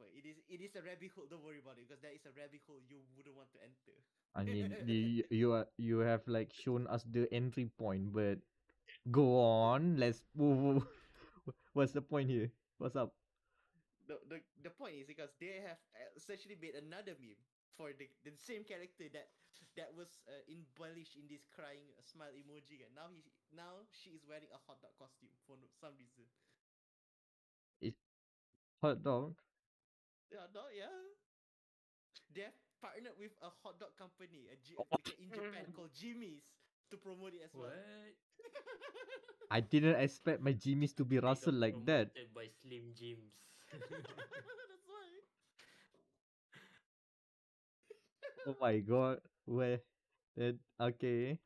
It is it is a rabbit hole. Don't worry about it because that is a rabbit hole you wouldn't want to enter. I mean, you you are you have like shown us the entry point, but go on. Let's move. What's the point here? What's up? The the the point is because they have essentially made another meme for the the same character that that was uh, embellished in this crying uh, smile emoji. And now he now she is wearing a hot dog costume for some reason. Hot dog. Yeah, no, yeah. They have partnered with a hot dog company a J- Oh. in Japan called Jimmy's to promote it as well. What? I didn't expect my Jimmy's to be They rustled like that. by Slim Jims. That's why. Oh my god. Where? Then okay.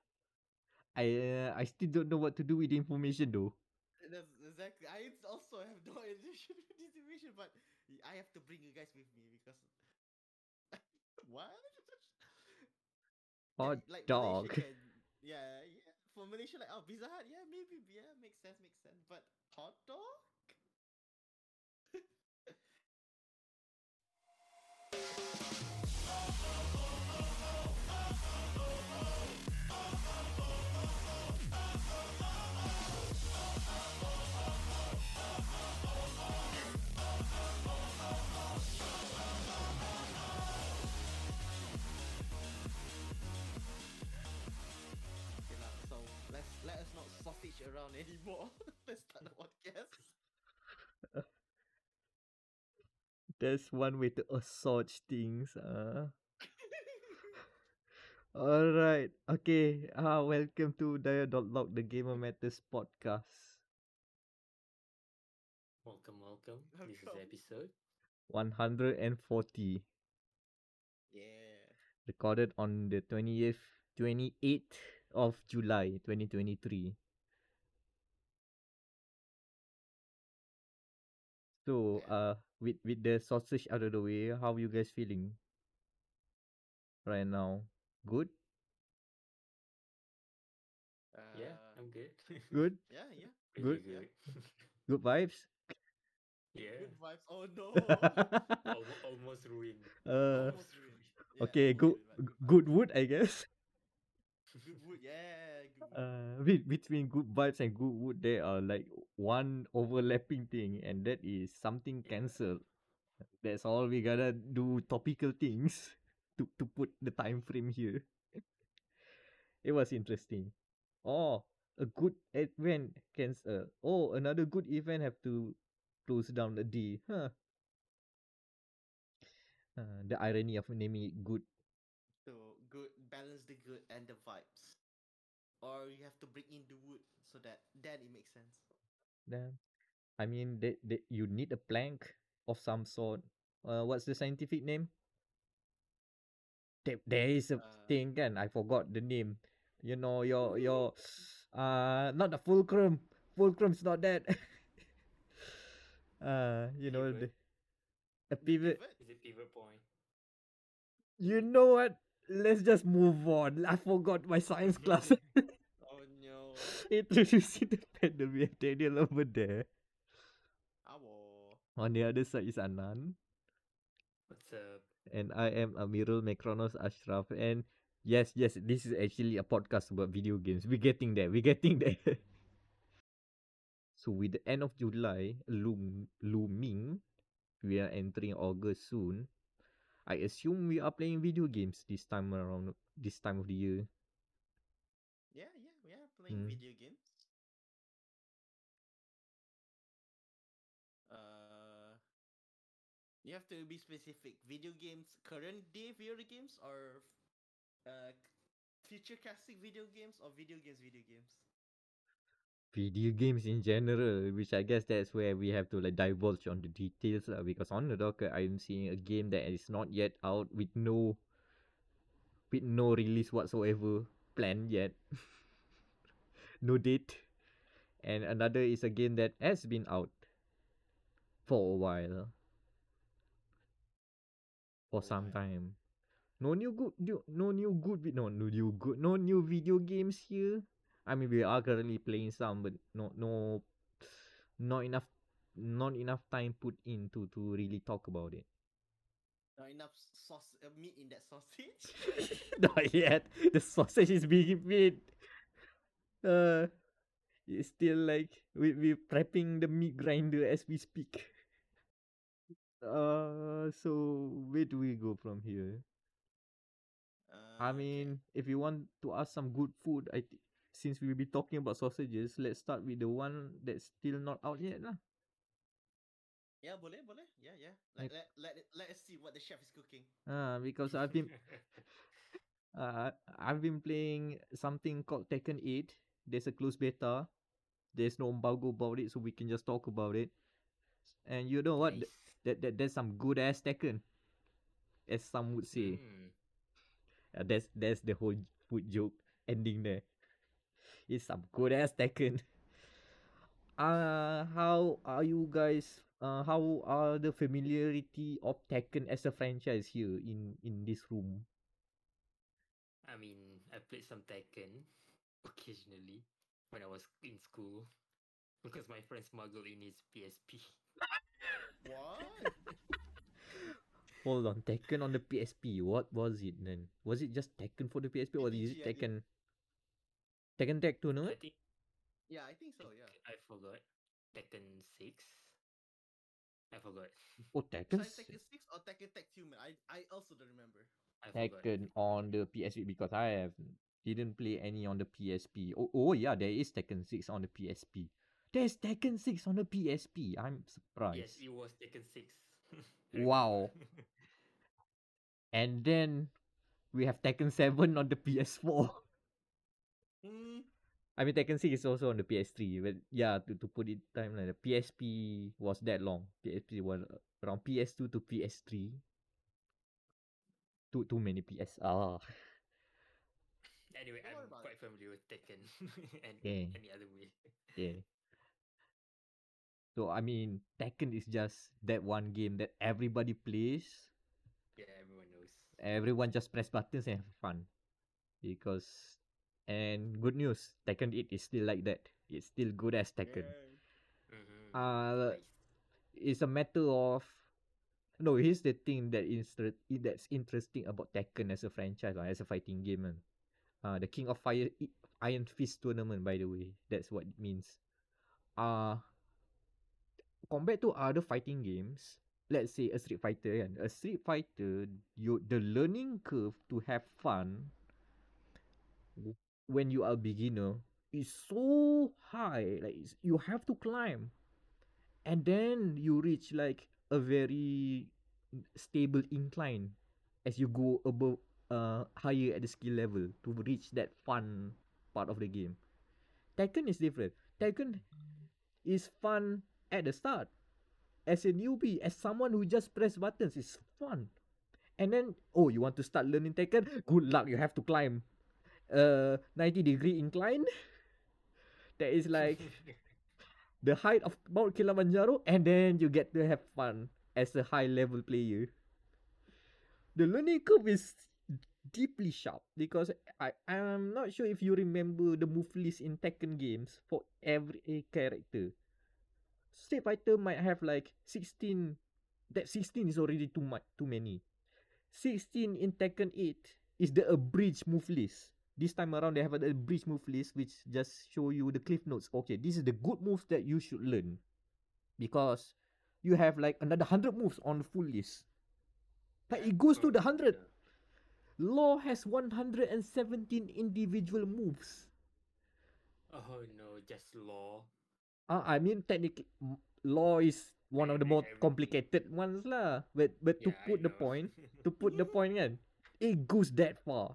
I uh, I still don't know what to do with the information though. That's exactly. I also have no addition with this information, but y- I have to bring you guys with me because what? Hot like dog. Malaysia can, yeah, yeah. For Malaysia, like oh, Pizza Hut, yeah, maybe, yeah, makes sense, makes sense. But hot dog? anymore. let's start the podcast. There's one way to assault things. Uh. Alright. Okay. Uh, welcome to dia.log, the Gamer Matters podcast. welcome, welcome. This is episode. 140. yeah. Recorded on the 20th, 28th of July 2023. So, uh, with with the sausage out of the way, how you guys feeling right now? Good, Yeah, Uh, I'm good. good, yeah, yeah. Pretty good. Yeah. good. good vibes. yeah. Good vibes. Oh no. Almost ruined. uh, Almost ruined. Yeah, okay, almost good, ruined, good wood, I guess. Good wood, yeah. Uh, be- between good vibes and good wood, there are like one overlapping thing, and that is something cancelled. That's all we gotta do. Topical things to to put the time frame here. it was interesting. Oh, a good event cancel. Oh, another good event have to close down the day. Huh. Uh, the irony of naming it good. So good, balance the good and the vibes, or you have to bring in the wood so that then it makes sense. Then, I mean, that that you need a plank of some sort. Uh, what's the scientific name? There, there is a Uh, thing, kan? I forgot the name. You know, your your, uh, not the fulcrum. Fulcrum's not that. uh, you know the, Pivot. a pivot. Is it pivot point? You know what? Let's just move on. I forgot my science oh, class. Oh no. Introducing the have Daniel over there. Awo. On the other side is Anan. What's up? and I am Amirul Mekronos Ashraf. And yes, yes, this is actually a podcast about video games. We're getting there. We're getting there. so with the end of July loom, looming, we are entering August soon. I assume we are playing video games this time around. This time of the year. Yeah, yeah, we are playing Mm. video games. Uh, you have to be specific. Video games, current day video games, or uh, future casting video games, or video games, video games. Video games in general, which I guess that's where we have to like divulge on the details. Because on the docket, I'm seeing a game that is not yet out with no, with no release whatsoever planned yet, no date, and another is a game that has been out for a while, for some time. No new good, no new good, no new good, no new video games here. I mean, we are currently playing some, but no, no, not enough, not enough time put in to to really talk about it. Not enough sauce uh, meat in that sausage. not yet. The sausage is being made. Uh, it's still like we we prepping the meat grinder as we speak. Uh, so where do we go from here? Uh, I mean, if you want to ask some good food, I th- since we'll be talking about sausages, let's start with the one that's still not out yet lah. yeah, boleh, boleh. Yeah, yeah. Like- Let, let, let, us see what the chef is cooking. Ah, because I've been uh, I've been playing something called Tekken 8. There's a closed beta. There's no embargo about it, so we can just talk about it. And you know what? Nice. That that there's some good ass Tekken, as some would say. Mm. Uh, that's that's the whole food joke ending there. It's some good ass Tekken. Uh how are you guys? Uh, how are the familiarity of Tekken as a franchise here in in this room? I mean, I played some Tekken occasionally when I was in school because my friend smuggled in his PSP. What? Hold on, Tekken on the PSP. What was it then? Was it just Tekken for the PSP or is it TPG, think. Tekken? Tekken Tag I Tournament? think yeah, I think so. Yeah. I forgot. Tekken six. I forgot. Oh, Tekken. Should I Tekken Six or Tekken Tag Human? I I also don't remember. I. Tekken on the PSP because I have didn't play any on the PSP. Oh, oh yeah, there is Tekken 6 on the PSP. There's Tekken 6 on the PSP. I'm surprised. Yes, it was Tekken six. Wow. And then we have Tekken 7 on the PS4. Hmm. I mean Tekken 6 is also on the PS3. But yeah, to, to put it timeline, the PSP was that long. PSP was around PS2 to PS3. Too too many PS. Ah. Anyway, Don't I'm about quite familiar with Tekken and Okay. any other way. Yeah. So I mean, Tekken is just that one game that everybody plays. Yeah, everyone knows. Everyone just press buttons and have fun. Because and good news, Tekken 8 is still like that. It's still good as Tekken. Mhm. Uh Nice. it's a matter of no, here's the thing that is that's interesting about Tekken as a franchise, lah, as a fighting game. Man. Uh the King of Fire Iron Fist tournament, by the way. That's what it means. Uh compared to other fighting games, let's say a Street Fighter kan, a Street Fighter, you the learning curve to have fun when you are a beginner is so high. Like you have to climb, and then you reach like a very stable incline as you go above uh higher at the skill level to reach that fun part of the game. Tekken is different. Tekken is fun at the start. As a newbie, as someone who just press buttons, it's fun. And then, oh, you want to start learning Tekken? Good luck, you have to climb. Uh, 90 degree incline. That is like the height of Mount Kilimanjaro, and then you get to have fun as a high level player. The learning curve is deeply sharp because I I'm not sure if you remember the move list in Tekken games for every character. Street Fighter might have like 16 that 16 is already too much too many. 16 in Tekken 8 is the abridged move list. This time around they have an bridge move list which just show you the cliff notes. Okay, this is the good moves that you should learn. Because you have like another 100 moves on the full list. Like it goes to the 100. Law has 117 individual moves. Oh no, just Law. Uh, I mean, technically, Law is one of the more complicated ones lah. But but to Yeah, I put the point, to put the point kan, it goes that far.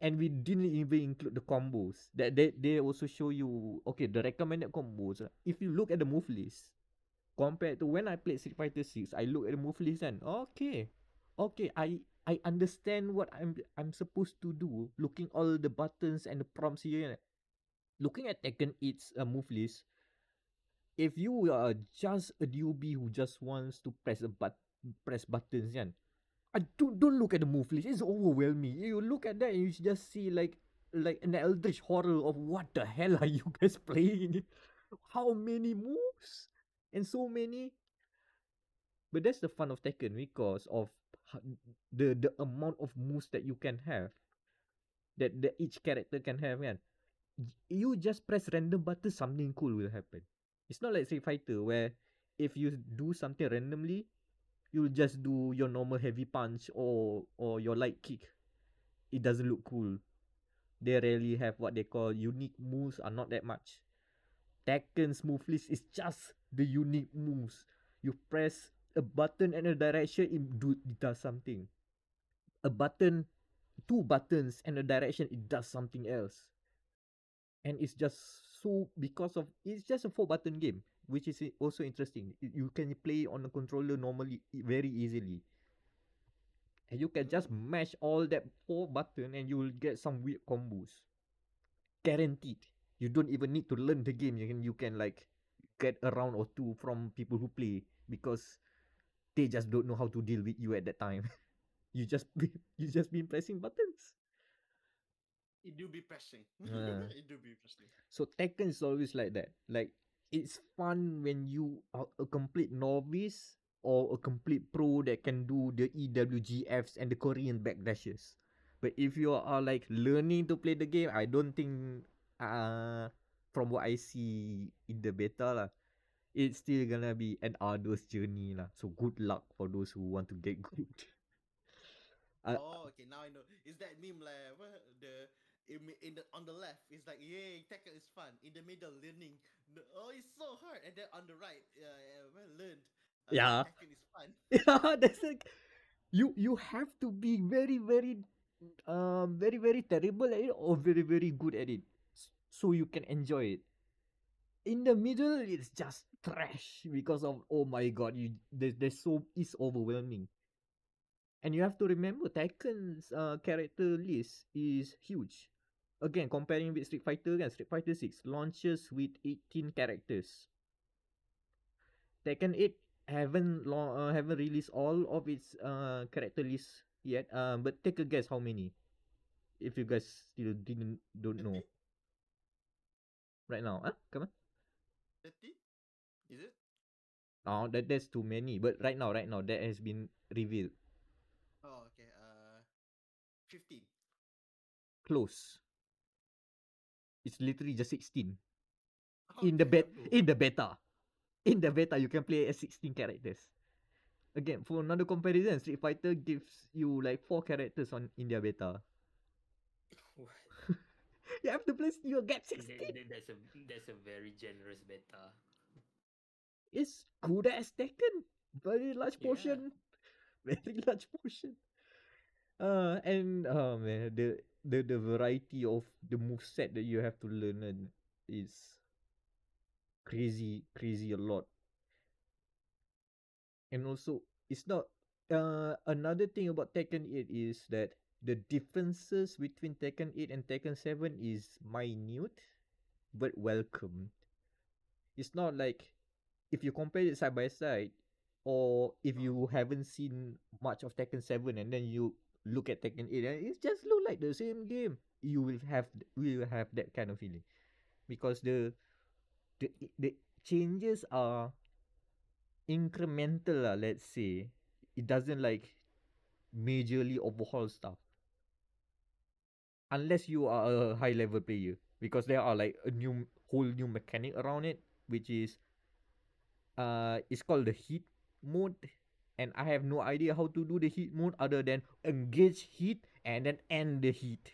And we didn't even include the combos. That they, they also show you okay the recommended combos. If you look at the move list, compared to when I played Street Fighter 6, I look at the move list and okay, okay, I I understand what I'm I'm supposed to do. Looking all the buttons and the prompts here. Looking at Tekken 8's uh, move list, if you are just a newbie who just wants to press a but press buttons kan, I don't don't look at the move list. It's overwhelming. You look at that and you just see like like an eldritch horror of what the hell are you guys playing? How many moves? and so many. But that's the fun of Tekken because of the the amount of moves that you can have. That that each character can have, kan. Y- You just press random button, something cool will happen. It's not like Street Fighter where if you do something randomly, you'll just do your normal heavy punch or or your light kick. It doesn't look cool. They rarely have what they call unique moves are not that much. Tekken's move list is just the unique moves. You press a button and a direction, it, do, it does something. A button, two buttons and a direction, it does something else. And it's just so because of it's just a four button game, which is also interesting. You can play on a controller normally very easily. And you can just mash all that four button and you will get some weird combos. Guaranteed. You don't even need to learn the game. You can you can like get a round or two from people who play because they just don't know how to deal with you at that time. you just you just been pressing buttons. It do be pressing. It do be pressing. So Tekken is always like that. Like it's fun when you are a complete novice or a complete pro that can do the EWGFs and the Korean backdashes. But if you are like learning to play the game, I don't think uh from what I see in the beta lah, it's still gonna be an arduous journey lah. So good luck for those who want to get good. Uh, oh, okay. Now I know. Is that meme like the in, in the on the left? It's like yay, Tekken is fun. In the middle, learning. The, oh, it's so hard. And then on the right, uh, uh, well learned. Uh, Yeah. Is fun. yeah, that's like you you have to be very very um very very terrible at it or very very good at it so you can enjoy it. In the middle, it's just trash because of oh my god, you there's there's so it's overwhelming. And you have to remember Tekken's uh, character list is huge. Again, comparing with Street Fighter kan, Street Fighter 6 launches with 18 characters. Tekken 8 haven't lo- uh, haven't released all of its uh character list yet. Um, but take a guess how many, if you guys still didn't don't know 30? right now. Huh? Come on. 30? Is it? Oh, that that's too many. But right now, right now, that has been revealed. Oh, okay. Uh, 15. Close. It's literally just 16. Oh, in the bet in the beta. In the beta, you can play as 16 characters. Again, for another comparison, Street Fighter gives you like four characters on in their beta. What? You have to play you get 16. that- that's a that's a very generous beta. It's good as Tekken. Very large Yeah. portion. Very large portion. Uh and oh man, the the the variety of the move set that you have to learn and is crazy, crazy a lot. And also it's not uh another thing about Tekken 8 is that the differences between Tekken 8 and Tekken 7 is minute but welcome. It's not like if you compare it side by side, or if you haven't seen much of Tekken 7 and then you look at Tekken 8 and it just look like the same game, you will have will have that kind of feeling. Because the the the changes are incremental lah, let's say. It doesn't like majorly overhaul stuff. Unless you are a high level player. Because there are like a new whole new mechanic around it, which is uh it's called the heat mode and I have no idea how to do the heat mode other than engage heat and then end the heat.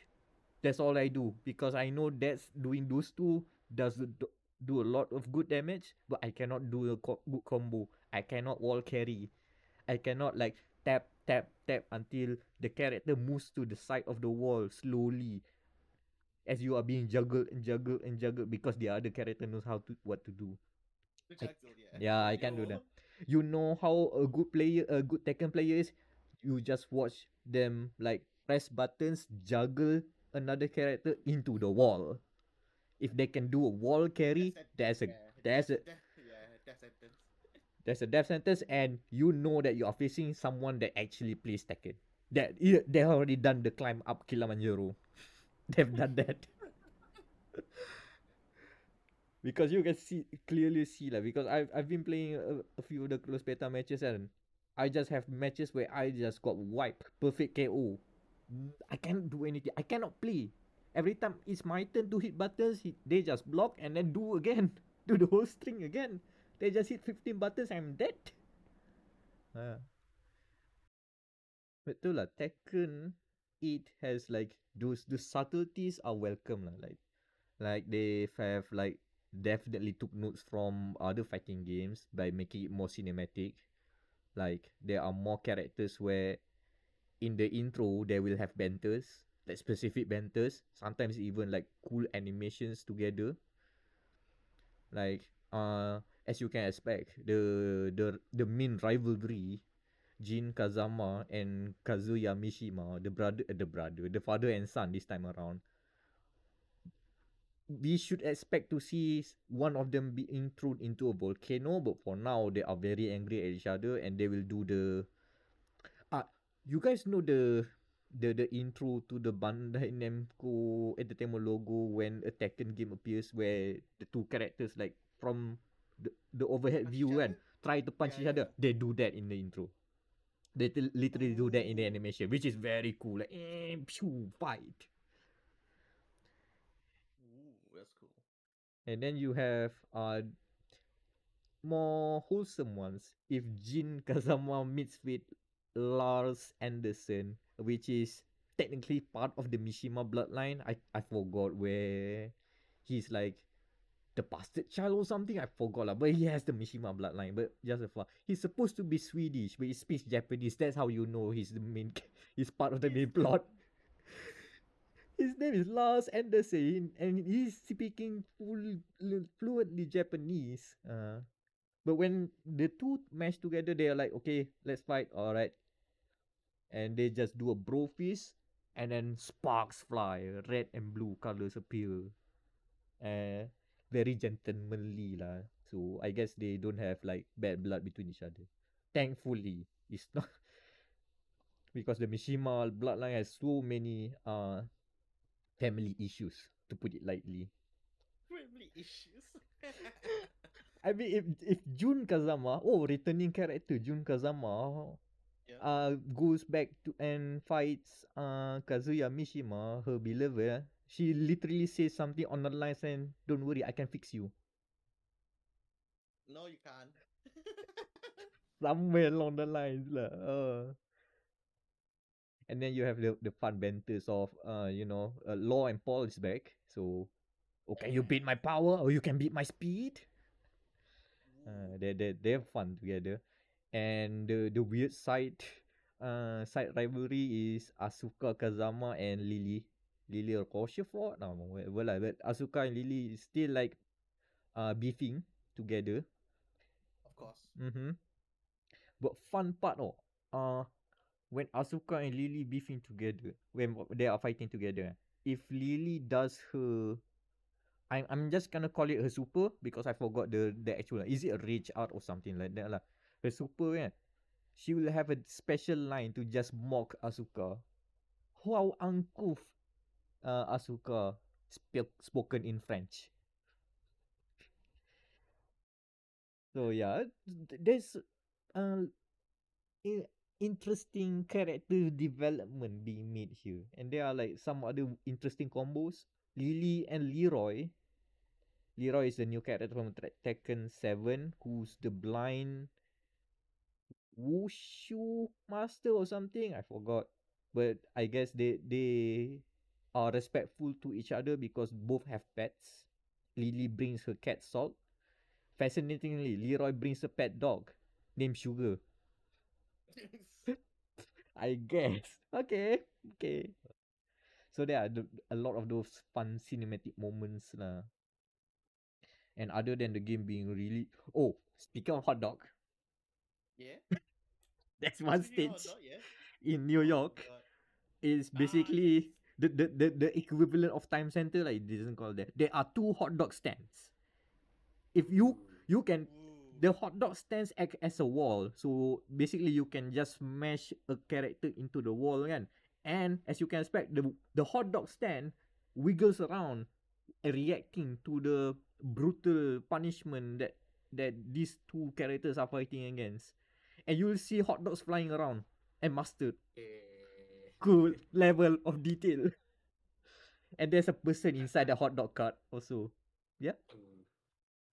That's all I do because I know that's doing those two does do- a lot of good damage, but I cannot do a co- good combo. I cannot wall carry. I cannot like tap tap tap until the character moves to the side of the wall slowly as you are being juggled and juggled and juggled because the other character knows how to what to do. I- yeah. Yeah, I can't do that. Yo. You know how a good player, a good Tekken player is. You just watch them like press buttons, juggle another character into the wall. If they can do a wall carry, That's that's a that's a death, sentence. that's a death sentence, and you know that you are facing someone that actually plays Tekken. That yeah, they already done the climb up Kilimanjaro. They've done that. because you can see clearly see lah because I've I've been playing a, a few of the close beta matches and I just have matches where I just got wiped perfect KO. I can't do anything. I cannot play. Every time it's my turn to hit buttons, he, they just block and then do again. Do the whole string again. They just hit 15 buttons, and I'm dead. Ah. Betul lah, Tekken, it has like those the subtleties are welcome lah. Like like they have like definitely took notes from other fighting games by making it more cinematic. Like there are more characters where in the intro they will have banters, like specific banters, sometimes even like cool animations together. Like uh as you can expect, the the the main rivalry Jin Kazama and Kazuya Mishima, the brother, the brother, the father and son this time around. We should expect to see one of them being thrown into a volcano, but for now they are very angry at each other and they will do the. Ah, you guys know the the the intro to the Bandai Namco Entertainment logo when a Tekken game appears, where the two characters like from the the overhead Punch view kan try to punch Yeah, each yeah, other. They do that in the intro. They til- literally do that in the animation, which is very cool. Like, eh, phew, fight. Ooh, that's cool. And then you have uh more wholesome ones. If Jin Kazama meets with Lars Anderson, which is technically part of the Mishima bloodline. I, I forgot where he's like the bastard child or something. I forgot lah. But he has the Mishima bloodline. But just a fun. He's supposed to be Swedish, but he speaks Japanese. That's how you know he's the main. He's part of the main plot. His name is Lars Anderson, and he's speaking full fluently Japanese. Uh, but when the two mesh together, they are like, okay, let's fight. All right, and they just do a bro fist, and then sparks fly, red and blue colors appear. Uh, very gentlemanly lah. So I guess they don't have like bad blood between each other. Thankfully, it's not because the Mishima bloodline has so many uh family issues, to put it lightly. Family issues. I mean, if if Jun Kazama, oh, returning character Jun Kazama, Yeah. uh, goes back to and fights uh Kazuya Mishima, her beloved. She literally says something on the lines and don't worry, I can fix you. no, you can't. Somewhere along the lines lah. Uh. And then you have the the fun banters of uh you know uh, Law and Paul is back. So, can you beat my power or you can beat my speed? Uh, they they they're fun together, and the the weird side, uh, side rivalry is Asuka Kazama and Lili, Lili or Rochefort, no whatever lah. But Asuka and Lili is still like, uh, beefing together. Of course. Mm-hmm. But fun part oh, uh, when Asuka and Lili beefing together, when they are fighting together, if Lili does her, I'm I'm just gonna call it her super because I forgot the the actual. Is it a rage art or something like that lah? Her super yeah, she will have a special line to just mock Asuka. How uncouth, uh, Asuka sp- spoken in French. So yeah, th- there's uh, i- interesting character development being made here, and there are like some other interesting combos. Lili and Leroy. Leroy is the new character from Tekken Seven, who's the blind wushu master or something. I forgot, but I guess they they are respectful to each other because both have pets. Lili brings her cat Salt. Fascinatingly, Leroy brings a pet dog named Sugar. I guess. Okay, okay. So there are the, a lot of those fun cinematic moments lah. And other than the game being really oh, speaking of hot dog, yeah. that's one Speaking stage dog, yeah. in New Oh York. Is Ah, basically the, the, the, the equivalent of time center, like it doesn't call that. There are two hot dog stands. If you you can. The hot dog stands act as a wall. So basically you can just smash a character into the wall kan. And as you can expect, the the hot dog stand wiggles around reacting to the brutal punishment that that these two characters are fighting against, and you'll see hot dogs flying around and mustard. cool level of detail. And there's a person inside the hot dog cart also. um,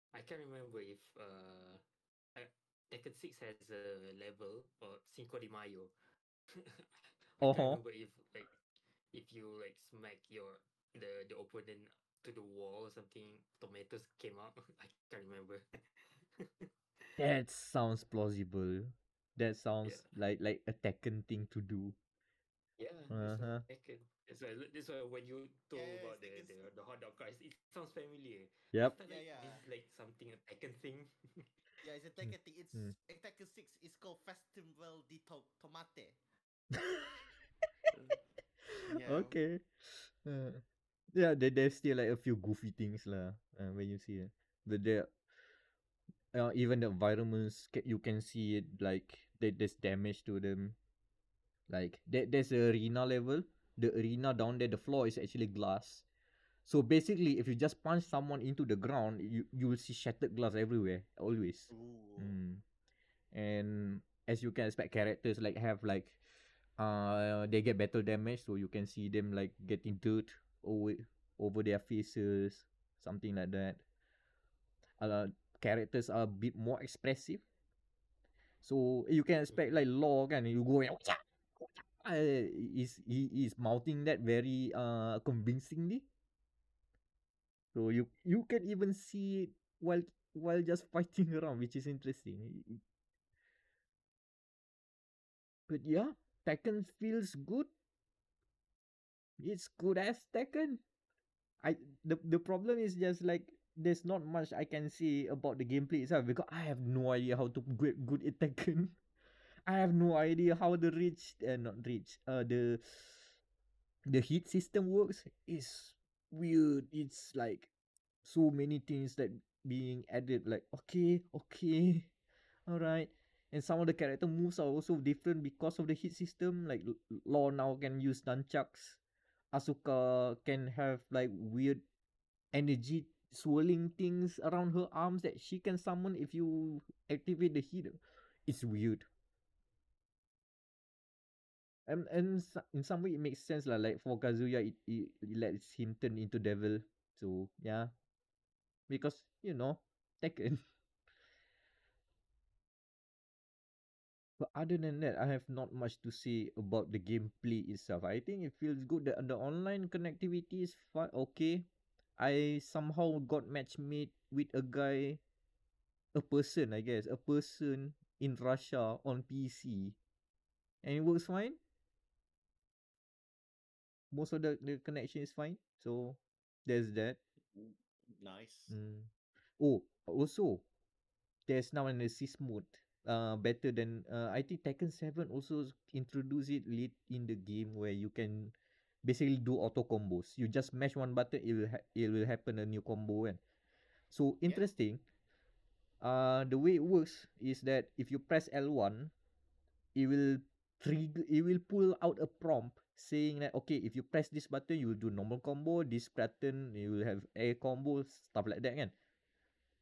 I can't remember if uh, Tekken 6 has a level or Cinco de Mayo. I Uh-huh. can't remember if like if you like smack your the the opponent to the wall or something, tomatoes came out. I can't remember. That sounds plausible. That sounds like like a Tekken thing to do. Yeah, Uh-huh. Tekken. That's why that's why when you told Yeah, about the, Tekken's- the the hot dog cars, it sounds familiar. Yep. I thought, Yeah, like, yeah. This is like something a Tekken thing. Yeah, it's a Tekken thing. It's mm. in Tekken Six. It's called Festival di to- Tomate. Yeah. Okay. Uh, yeah, there, there's still like a few goofy things lah. Uh, when you see it, but there, uh, even the environments you can see it like there, there's damage to them. Like there, there's a arena level. The arena down there, the floor is actually glass. So basically, if you just punch someone into the ground, you you will see shattered glass everywhere. Always. Mm. And as you can expect, characters like have like uh they get battle damage, so you can see them like getting dirt over over their faces, something like that. Uh, characters are a bit more expressive, so you can expect like Law kan, you go and uh, is he is mouthing that very uh convincingly. So you you can even see it while while just fighting around, which is interesting. But yeah, Tekken feels good. It's good as Tekken. I the the problem is just like there's not much I can say about the gameplay itself because I have no idea how to get good at Tekken. I have no idea how the reach uh, not reach uh the the heat system works. It's weird. It's like so many things that being added like okay okay all right and some of the character moves are also different because of the heat system like Law now can use nunchucks. Asuka can have like weird energy swirling things around her arms that she can summon if you activate the heat it's weird and and in some way it makes sense lah. Like for Kazuya, it, it, it lets him turn into devil. So yeah, because you know Tekken. But other than that, I have not much to say about the gameplay itself. I think it feels good. The the online connectivity is fine. Okay, I somehow got match made with a guy, a person, I guess, a person in Russia on PC, and it works fine. Most of the the connection is fine. So there's that. Nice. Mm. Oh, also, there's now an assist mode. Uh, better than uh, I think Tekken Seven also s- introduce it late in the game where you can basically do auto combos. You just mash one button, it will ha- it will happen a new combo And So Yeah. interesting. Uh, the way it works is that if you press L one, it will trigger. It will pull out a prompt saying that okay, if you press this button, you will do normal combo. This button, you will have air combo, stuff like that kan.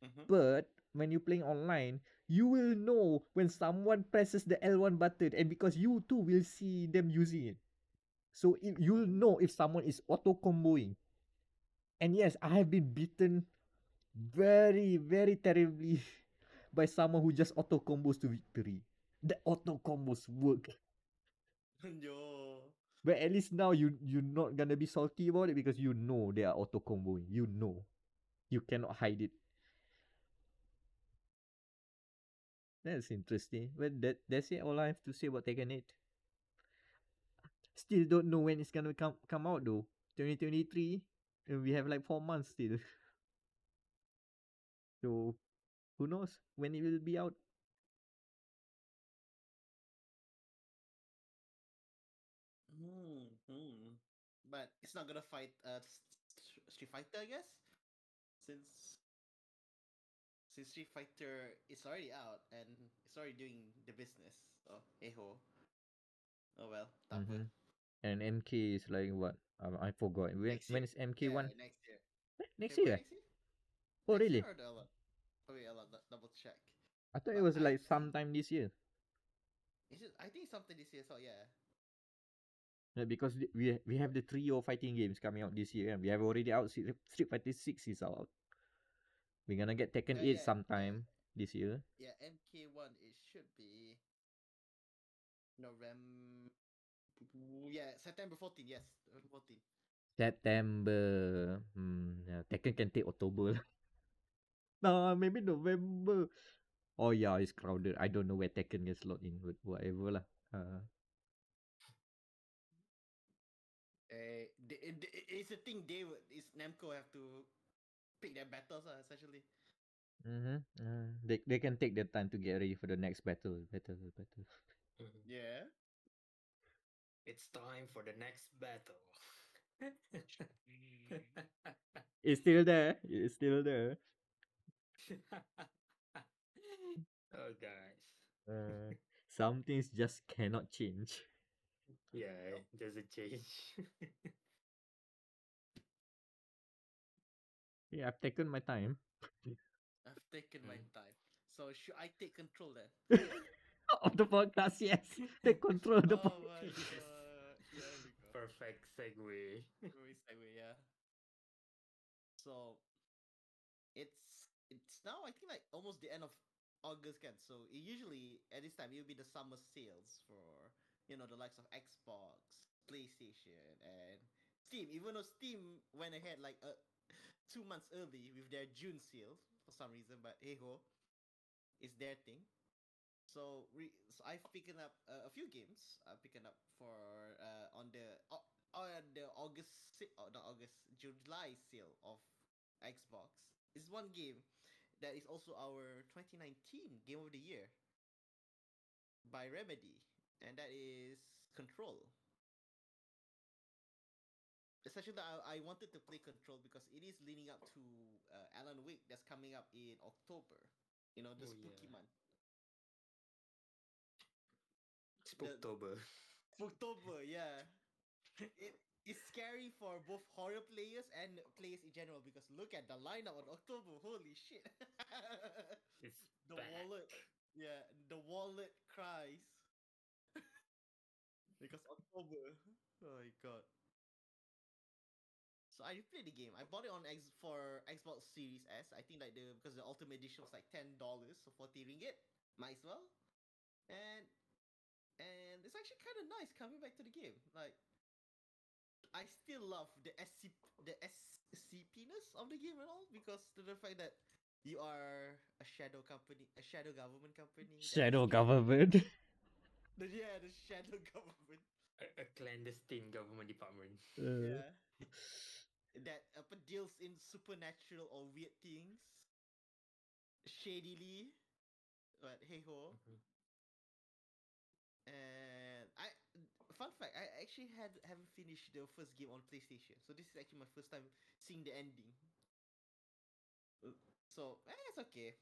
Mhm. But when you're playing online, you will know when someone presses the L1 button, and because you too will see them using it. So if you'll know if someone is auto comboing. And yes, I have been beaten very, very terribly by someone who just auto combos to victory. The auto combos work. Yo. But at least now you you're not gonna be salty about it because you know they are auto comboing. You know. You cannot hide it. That's interesting. But that that's it all I have to say about Tekken 8. Still don't know when it's gonna come come out though. 2023. And we have like four months still. So who knows when it will be out. But it's not gonna fight uh Street Fighter, I guess, since since Street Fighter is already out and it's already doing the business. So hey ho. Oh well. Mhm. And MK is like what? Um, I forgot. When Next when year. MK Yeah, one? next year. Eh, Next year? Next year? Oh, Next really? year? Oh wait, I'll double check. I thought But it was I like sometime this year. Is it? I think something this year. So yeah. Yeah, because we we have the trio fighting games coming out this year, and we have already out Street Fighter Six is out. We're gonna get Tekken Yeah, Eight yeah, sometime this year. Yeah, MK1 it should be November. Yeah, September 14. Yes, September 14. September. Hmm. Yeah, Tekken can take October. nah, maybe November. Oh yeah, it's crowded. I don't know where Tekken gets slot in, but whatever lah. Uh, Uh, the, the, it's a thing they would. Is Namco have to pick their battles, uh, essentially. mm-hmm. uh, they they can take their time to get ready for the next battle. Battle, battle. Mhm. Yeah. It's time for the next battle. It's still there. It's still there. oh, guys. Uh, some things just cannot change. Yeah, it does it change. Yeah, I've taken my time. I've taken my Mm. time. So should I take control then? of the podcast, yes. Take control of the oh my podcast. god. There. Perfect segue. Very segue, yeah. So it's it's now I think like almost the end of August can so it usually at this time it'll be the summer sales for you know the likes of Xbox, PlayStation and Steam. Even though Steam went ahead like uh, two months early with their June sale for some reason, but hey ho, it's their thing. So, re- so I've picked up uh, a few games. I'm picking up for uh, on the o- on the August sa- oh, not August July sale of Xbox. Is one game that is also our 2019 Game of the Year by Remedy, and that is Control. Essentially, I, I wanted to play Control because it is leading up to uh, Alan Wake that's coming up in October. You know, the Oh, spooky yeah. month. Spooktober. October, yeah. It is scary for both horror players and players in general because look at the lineup on October. Holy shit. It's the back. wallet. Yeah, the wallet cries. Because October. Oh my god. So I played the game. I bought it on X for Xbox Series S. I think like the because the Ultimate Edition was like ten dollars, so forty ringgit. Might as well. And and it's actually kind of nice coming back to the game. Like, I still love the SC the SCP-ness of the game and all because to the fact that you are a shadow company, a shadow government company. Shadow is- government. The, yeah, the shadow government. A, a clandestine government department. Uh, Yeah. that apa deals in supernatural or weird things. Shadily. But hey ho. Mhm. And I fun fact, I actually had haven't finished the first game on PlayStation. So this is actually my first time seeing the ending. Uh, So eh, it's okay.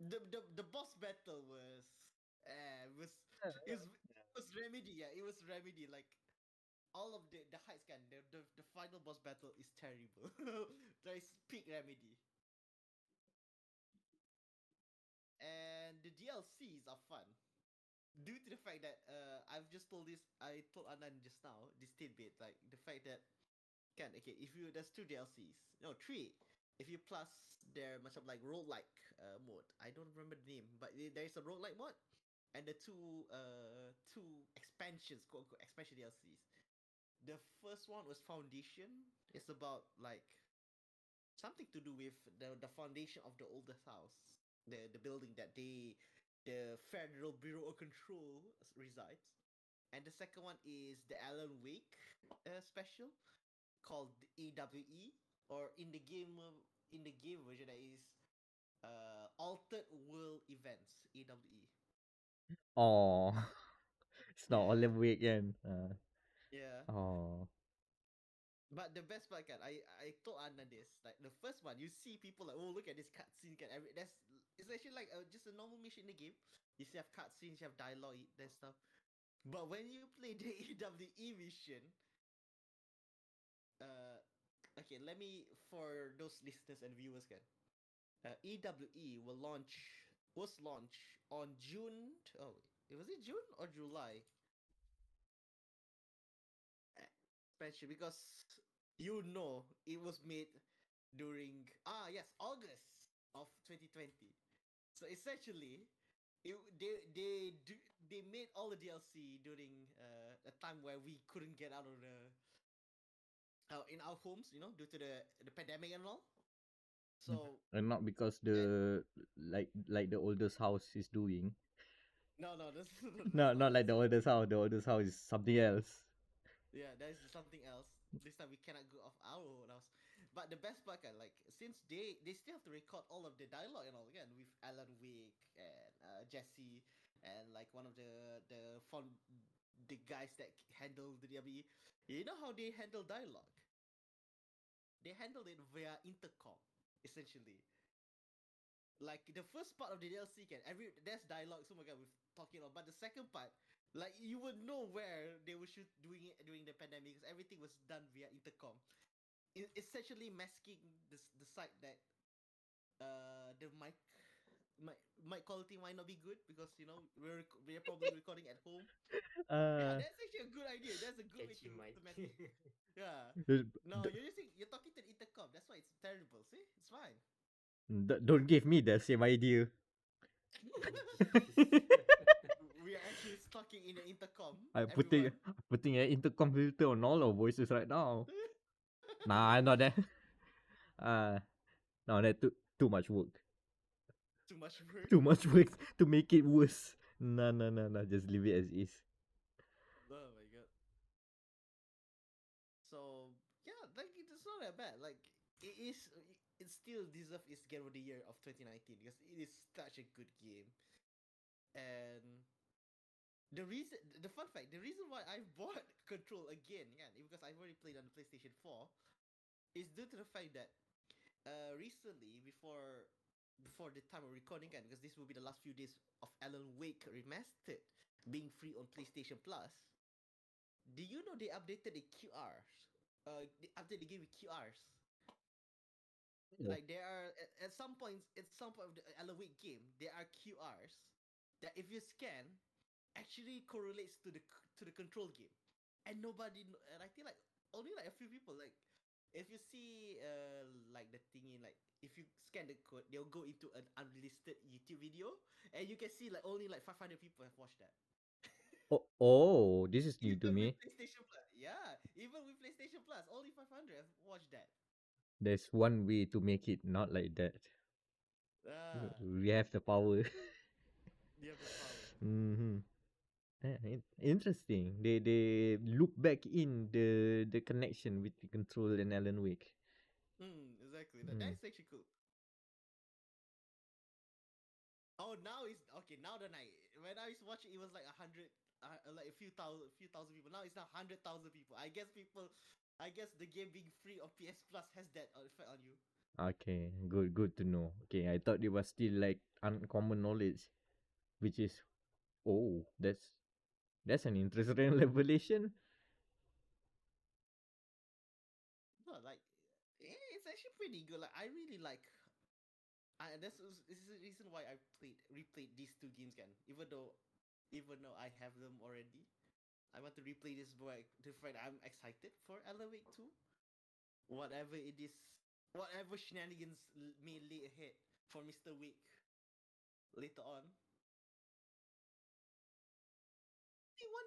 The the the boss battle was eh was it was, it was Remedy, yeah, it was Remedy. Like all of the the heights can the, the the final boss battle is terrible. there is peak Remedy. And the DLCs are fun due to the fact that uh, I've just told this, I told Anan just now this tidbit, like the fact that can okay if you there's two DLCs, no three. If you plus their macam like roguelike uh, mode, I don't remember the name, but there is a roguelike mode, and the two uh two expansions, quote unquote expansion DLCs. The first one was Foundation. It's about like something to do with the the foundation of the oldest house, the the building that they the Federal Bureau of Control resides. And the second one is the Alan Wake uh, special called AWE or in the game in the game version that is uh altered world events AWE. Oh, it's not the weekend. Uh, Yeah. oh, But the best part kan, I I told Anan this. Like the first one, you see people like, oh look at this cutscene kan. Every that's it's actually like a, just a normal mission in the game. You still have cutscenes, you have dialogue, that stuff. But when you play the AWE mission, uh, okay, let me for those listeners and viewers can. Uh, AWE will launch was launched on June. Oh, was it June or July? Expansion because you know it was made during ah yes August of 2020. So essentially, it, they they do, they made all the DLC during uh, a time where we couldn't get out of the uh, in our homes, you know, due to the the pandemic and all. So And not because the like like the oldest house is doing. no, no, this No, not like the oldest house. The oldest house is something else. Yeah, that is something else. This time we cannot go off our own house. But the best part, kan, like since they they still have to record all of the dialogue and all again with Alan Wake and uh, Jesse and like one of the the fun the guys that handle the AWE. You know how they handle dialogue? They handle it via intercom, essentially. Like the first part of the DLC can every there's dialogue, so my god, with talking on, but the second part, like you would know where they were shoot doing it during the pandemic because everything was done via intercom. It, essentially masking the s- the side that uh the mic mic mic quality might not be good because you know we're we're probably recording at home. Uh, yeah, that's actually a good idea. That's a good way to, mic. it. Yeah. No, you're using you're talking to the intercom. That's why it's terrible. See, it's fine. d- don't give me the same idea. we are actually talking in the intercom. I'm putting everyone. putting an intercom filter on all our voices right now. nah, not that. Uh no, that too too much work. too much work. Too much work to make it worse. No, no, no, no. Just leave it as is. Oh my god. So yeah, like it's not that bad. Like it is. It still deserves its game of the year of 2019 because it is such a good game. And the reason, the fun fact, the reason why I bought Control again, yeah, because I've already played on the PlayStation 4, is due to the fact that uh recently before before the time of recording kan because this will be the last few days of Alan Wake remastered being free on PlayStation Plus. Do you know they updated the QRs? Uh, they updated the game with QRs. Yeah. Like there are at, at some points, at some point of the Alan Wake game, there are QRs that if you scan, actually correlates to the to the control game, and nobody. And I think like only like a few people like. If you see uh like the thingy like if you scan the code, they'll go into an unlisted YouTube video, and you can see like only like 500 people have watched that. Oh, oh, this is new to me. PlayStation Plus, yeah. Even with PlayStation Plus, only 500 have watched that. There's one way to make it not like that. Ah, We have the power. you have the power. mm-hmm. In- interesting. They they look back in the the connection between Control and Alan Wake. Hmm, exactly. Mm. That's actually cool. Oh, now it's okay. Now the night when I was watching, it was like a hundred, uh, like a few thousand, few thousand people. Now it's now hundred thousand people. I guess people, I guess the game being free of PS Plus has that uh, effect on you. Okay, good good to know. Okay, I thought it was still like uncommon knowledge, which is, oh, that's that's an interesting revelation. No, like eh, it's actually pretty good. Like I really like. I this is this is the reason why I played replayed these two games again. Even though, even though I have them already, I want to replay this boy. The fact I'm excited for Wake 2. Whatever it is, whatever shenanigans may lay ahead for Mister Wake later on.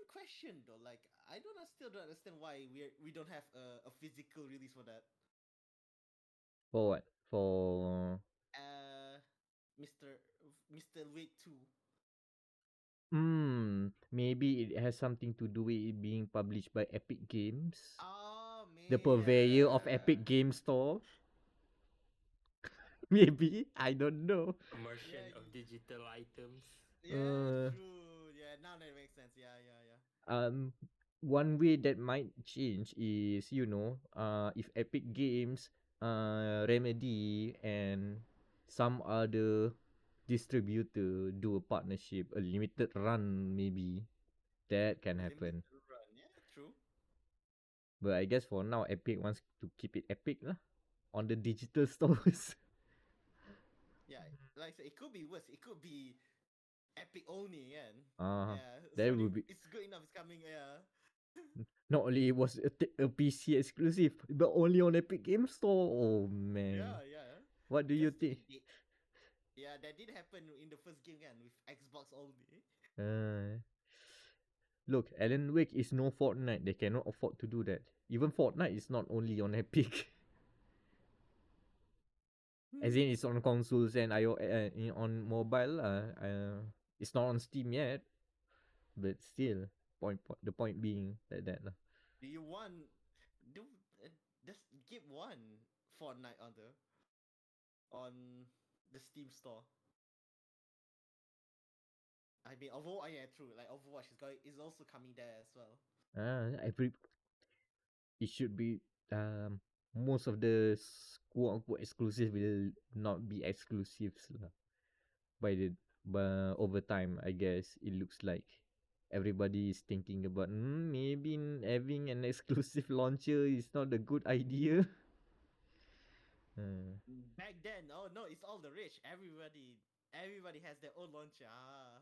Question though, like I don't I still don't understand why we we don't have a, a physical release for that. For what? For Uh, Mister Mister Wake Two. hmm, maybe it has something to do with it being published by Epic Games, Oh man. the purveyor of Epic Game Store. maybe I don't know. Merchant Yeah, of digital items. Yeah, Uh. true. Yeah, now that makes sense. Yeah, yeah, yeah. Um one way that might change is you know uh if epic games uh remedy and some other distributor do a partnership a limited run maybe that can happen run. Yeah, true. But I guess for now, Epic wants to keep it epic lah, on the digital stores. Yeah, like I said, it could be worse. It could be epic only, yeah. Ah, yeah, that Sony- would be- It's good enough. It's coming. Yeah. not only it was a, t- a PC exclusive, but only on Epic Game Store. Oh man, Yeah, yeah. what do you think? it- yeah, that did happen in the first game, kan, with Xbox only. Uh, look, Alan Wake is no Fortnite. They cannot afford to do that. Even Fortnite is not only on Epic. As in, it's on consoles and IO uh, on mobile. Uh, uh, it's not on Steam yet, but still, point, point the point being like that lah. Do you want? Do uh, just give one Fortnite on the on the Steam store. I mean, Overwatch, yeah, true. Like Overwatch is going is also coming there as well. Uh, every it should be um most of the quote unquote exclusive will not be exclusives lah. By the but over time, I guess it looks like everybody is thinking about mm, maybe having an exclusive launcher is not a good idea. Uh, Back then, oh no, it's all the rich. Everybody, everybody has their own launcher. Ah.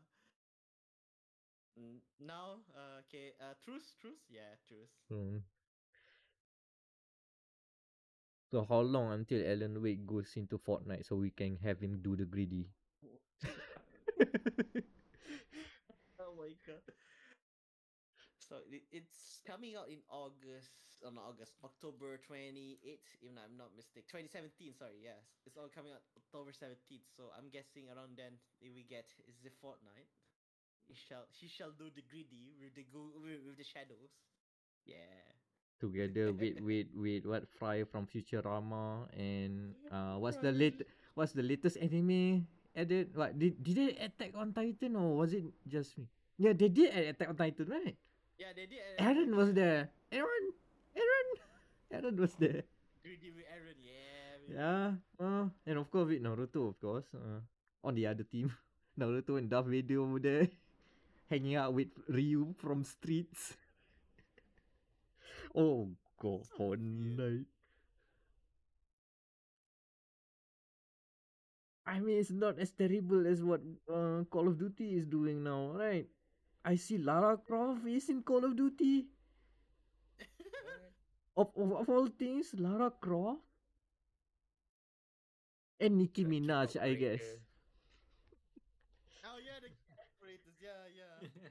Mm, Now, uh, okay, uh, truce, truce, yeah, truce. hmm. So how long until Alan Wake goes into Fortnite so we can have him do the griddy? Oh my god. So it, it's coming out in August, not August, October 28th, if I'm not mistaken. 2017, sorry, yes. It's all coming out October 17th. So I'm guessing around then we get is the Fortnite. He shall she shall do the griddy with the go with, with the shadows. Yeah. together with with with what Fry from Futurama and uh what's the late what's the latest anime added what did did they attack on Titan or was it just me? Yeah, they did Attack on Titan, right? Yeah, they did. Aaron was there. Aaron, Aaron, Aaron was there. Greedy with Aaron, yeah. Yeah. Uh, and of course with Naruto, of course. Uh, on the other team, Naruto and Darth Vader over there, hanging out with Ryu from Streets. oh god, weird. Fortnite. I mean, it's not as terrible as what uh, Call of Duty is doing now, right? I see Lara Croft is in Call of Duty. Of, of, of all things, Lara Croft and Nicki The Minaj, I guess. oh yeah, the operators, yeah, yeah.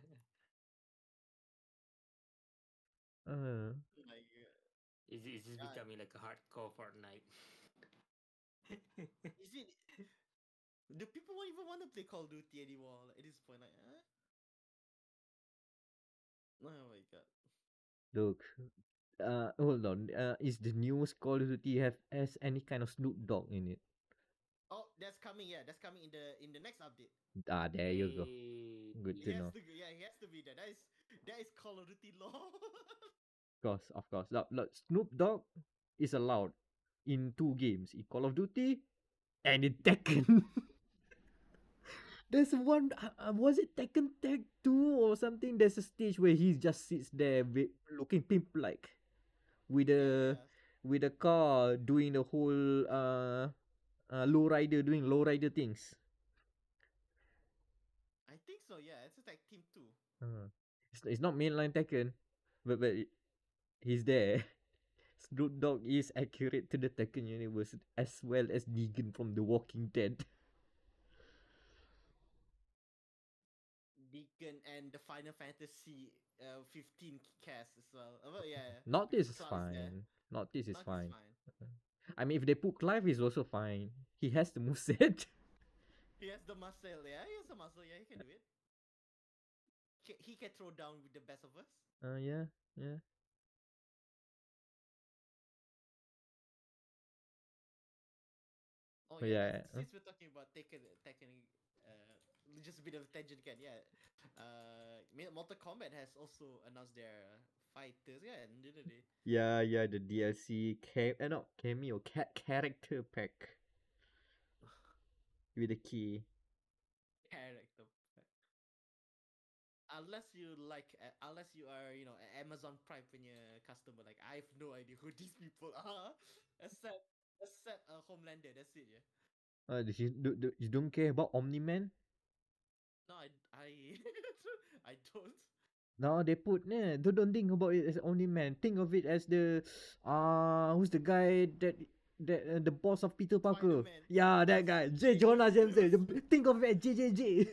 Uh, my god. Is it is this Yeah. becoming like a hardcore Fortnite? Is it? Do people won't even want to play Call of Duty anymore? Like, at this point, like, huh? Oh my god. look, uh, hold on. Uh, is the newest Call of Duty have has any kind of Snoop Dogg in it? Oh, that's coming. Yeah, that's coming in the in the next update. Ah, there you go. Good He to know. to. go- Yeah, he has to be there. That is that is Call of Duty law. Of course, of course. Look, look, Snoop Dogg is allowed in two games, in Call of Duty and in Tekken. There's one, uh, was it Tekken Tag 2 or something? There's a stage where he just sits there wi- looking pimp like with a Yeah, with a car doing the whole uh, uh low rider doing low rider things. I think so. Yeah, it's a tag team too. Uh, it's, it's not mainline Tekken, but but he's there. Snoop Dogg is accurate to the Tekken universe as well as Negan from The Walking Dead. and the Final Fantasy uh 15 cast as well. Well, yeah. Not this is fine. Not this is fine. fine. I mean, if they put Clive, is also fine. He has the moveset. He has the muscle. Yeah, he has the muscle. Yeah, he can do it. He can throw down with the best of us. uh, yeah, yeah. Oh Oh, yeah, yeah, uh. since we're talking about Tekken, Tekken, uh, just a bit of a tangent again. Yeah, uh, Mortal Kombat has also announced their fighters. Yeah, didn't they? Yeah, yeah, the DLC cam uh, no, cameo cat character pack with the key. Character. pack. unless you like, uh, unless you are, you know, a Amazon Prime punya customer, like I have no idea who these people are, except except uh, Homelander. That's it. Yeah. Uh, you, do, do, you don't care about Omni Man? No, I I I don't. No, they put yeah, don't, don't think about it as only Man. Think of it as the uh who's the guy that that uh, the boss of Peter Parker. Spider-Man. Yeah, that guy. J. Jonah Jameson. Think of it as JJJ.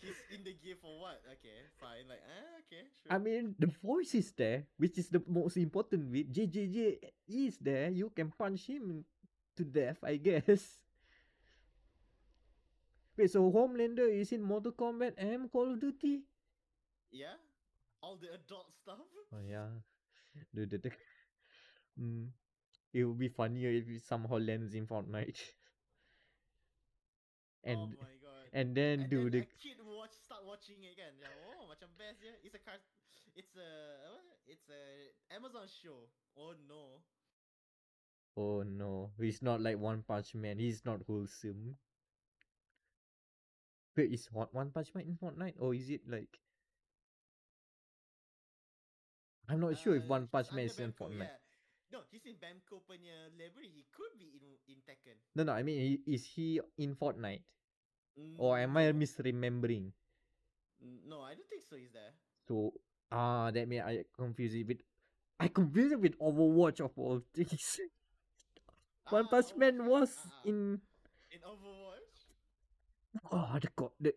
He's in the game for what? Okay, fine. Like, ah, okay, sure. I mean, the voice is there, which is the most important bit. JJJ is there. You can punch him to death, I guess. Wait, so Homelander is in Mortal Kombat and Call of Duty? yeah, all the adult stuff. Oh yeah, the the, the mm, it would be funnier if it somehow lands in Fortnite. and oh my god. and then And do then the kid watch start watching it again. Yeah, oh, macam best yeah. It's a car. It's a? It's a Amazon show. Oh no. oh no, he's not like One Punch Man. He's not wholesome. Wait, is One One Punch Man in Fortnite or is it like? I'm not sure if Uh, One Punch Man is in Bamco, Fortnite. Yeah. No, he's in Bamco punya library. He could be in in Tekken. No, no. I mean, is he in Fortnite or am I misremembering? Mm, No, I don't think so. He's there. So ah, that means I confuse it with. I confuse it with Overwatch of all things. One Ah, Punch Man was ah. in. in Overwatch. Oh, the god, the,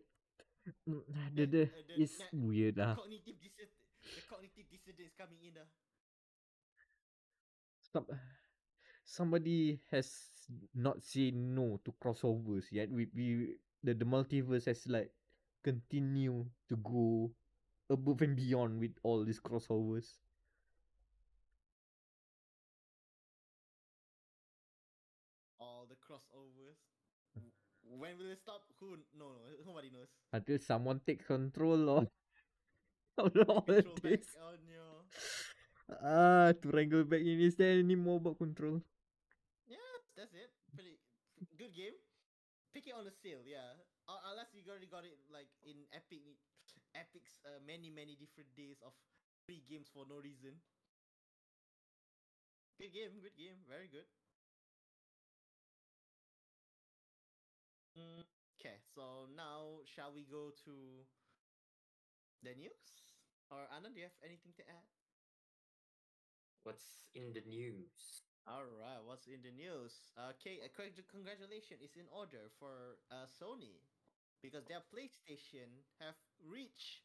the, The- the, uh, the it's net- weird lah. cognitive dissonance. The cognitive dissonance is coming in. Uh. Some, somebody has not said no to crossovers yet. We we the, the multiverse has like continue to go above and beyond with all these crossovers. When will it stop? Who? No, no. Nobody knows. Until someone takes control of of all Control back this. on your. Ah, to wrangle back in. Is there any more about control? Yeah, that's it. Pretty good game. Pick it on the sale, yeah. Uh, unless you already got it like in Epic, Epic's uh, many many different days of free games for no reason. Good game, good game, very good. Okay, so now shall we go to the news? Or Anan, do you have anything to add? What's in the news? All right, what's in the news? Okay, a congr- congratulations is in order for uh, Sony because their PlayStation have reached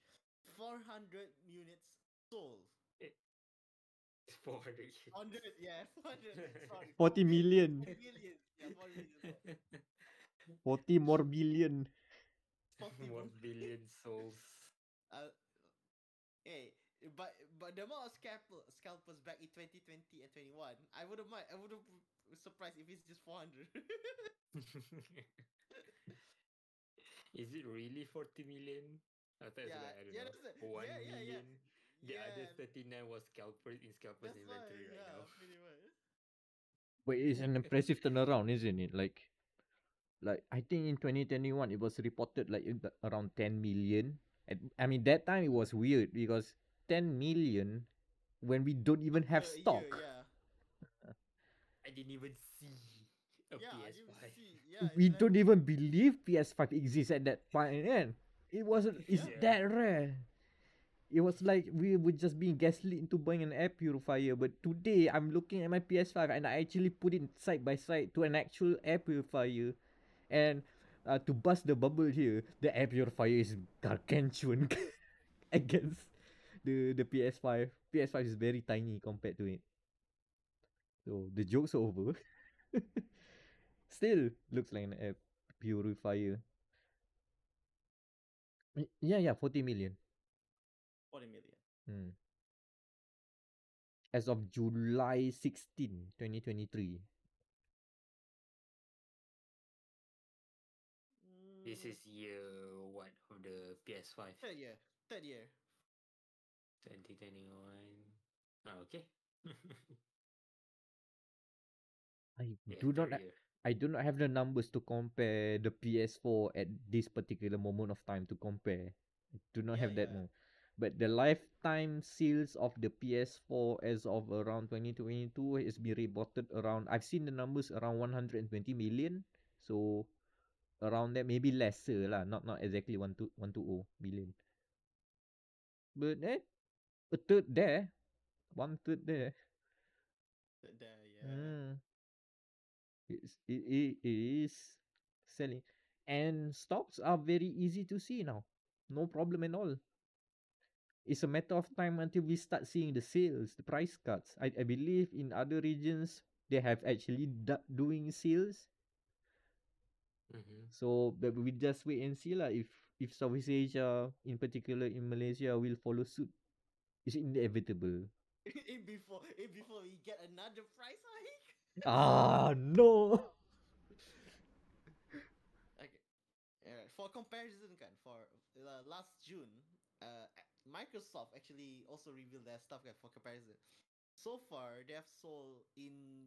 400 units sold. It's 400 years. 100, yeah, 400. Sorry, 40 million. 40 million. Yeah, 40 million. sold. 40 more billion. 40 more- billion souls. Uh, hey, but but the amount of scalpel scalpers back in 2020 and 21, I wouldn't mind. I wouldn't be surprised if it's just 400. Is it really 40 million? I thought Yeah, it's like, I don't yeah, know, that's it. 1 Yeah, yeah, yeah. million. The other 39 was scalpers in scalpers That's why, inventory right yeah, now. pretty. But it's an impressive turnaround, isn't it? Like, like I think in 2021 it was reported like around 10 million. And I mean that time it was weird because 10 million when we don't even have After a year, stock. yeah, I didn't even see a yeah, PS5. didn't see. Yeah, we like- don't even believe PS5 exists at that point. And it wasn't. It's Yeah. that rare. It was like we were just being gaslit into buying an air purifier. But today I'm looking at my PS5 and I actually put it side by side to an actual air purifier. And uh, to bust the bubble here, the air purifier is gargantuan against the the PS5. PS5 is very tiny compared to it. So the joke's over. Still looks like an air purifier. Yeah, yeah, 40 million. 40 million. Hmm. As of July 16, 2023. This Mm, is year what of the PS5? third year. Third year. 2021. Ah, okay. I yeah, do not year. I do not have the numbers to compare the PS4 at this particular moment of time to compare. do not Yeah, have that yeah. more. But the lifetime sales of the PS4 as of around 2022 has been reported around. I've seen the numbers around 120 million. So around that, maybe lesser lah. Not not exactly 120 million. But eh, a third there, one third there. Th- There, yeah. Mm. It's, it, it, it is selling. And stocks are very easy to see now. No problem at all. It's a matter of time until we start seeing the sales, the price cuts. I, I believe in other regions, they have actually do- doing sales. Mm-hmm. So but we just wait and see lah if if Southeast Asia, in particular in Malaysia, will follow suit. It's inevitable. in before in before we get another price hike. ah no. Okay. Alright. For comparison, kan, for uh, last June, uh, Microsoft actually also revealed their stuff kan, for comparison. So far, they have sold in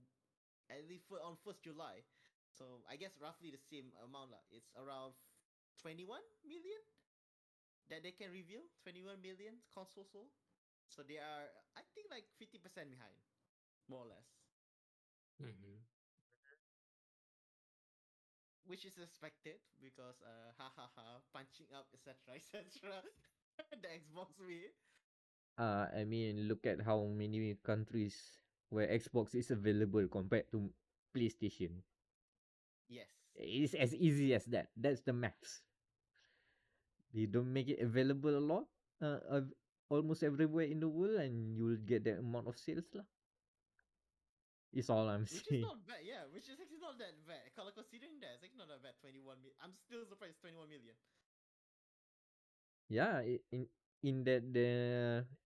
at least for, on first July. So I guess roughly the same amount lah. It's around twenty one million that they can reveal. Twenty one million console sold. So they are, I think, like fifty percent behind, more or less. Mm-hmm. which is expected because uh ha ha ha punching up etc etc the Xbox way Uh, I mean, look at how many countries where Xbox is available compared to PlayStation. Yes It's as easy as that. That's the maths. They don't make it available a lot, uh, almost everywhere in the world, and you'll get that amount of sales lah. It's all I'm saying. which is not bad yeah which is actually not that bad considering that it's actually not that bad 21 million I'm still surprised it's 21 million Yeah, in in that the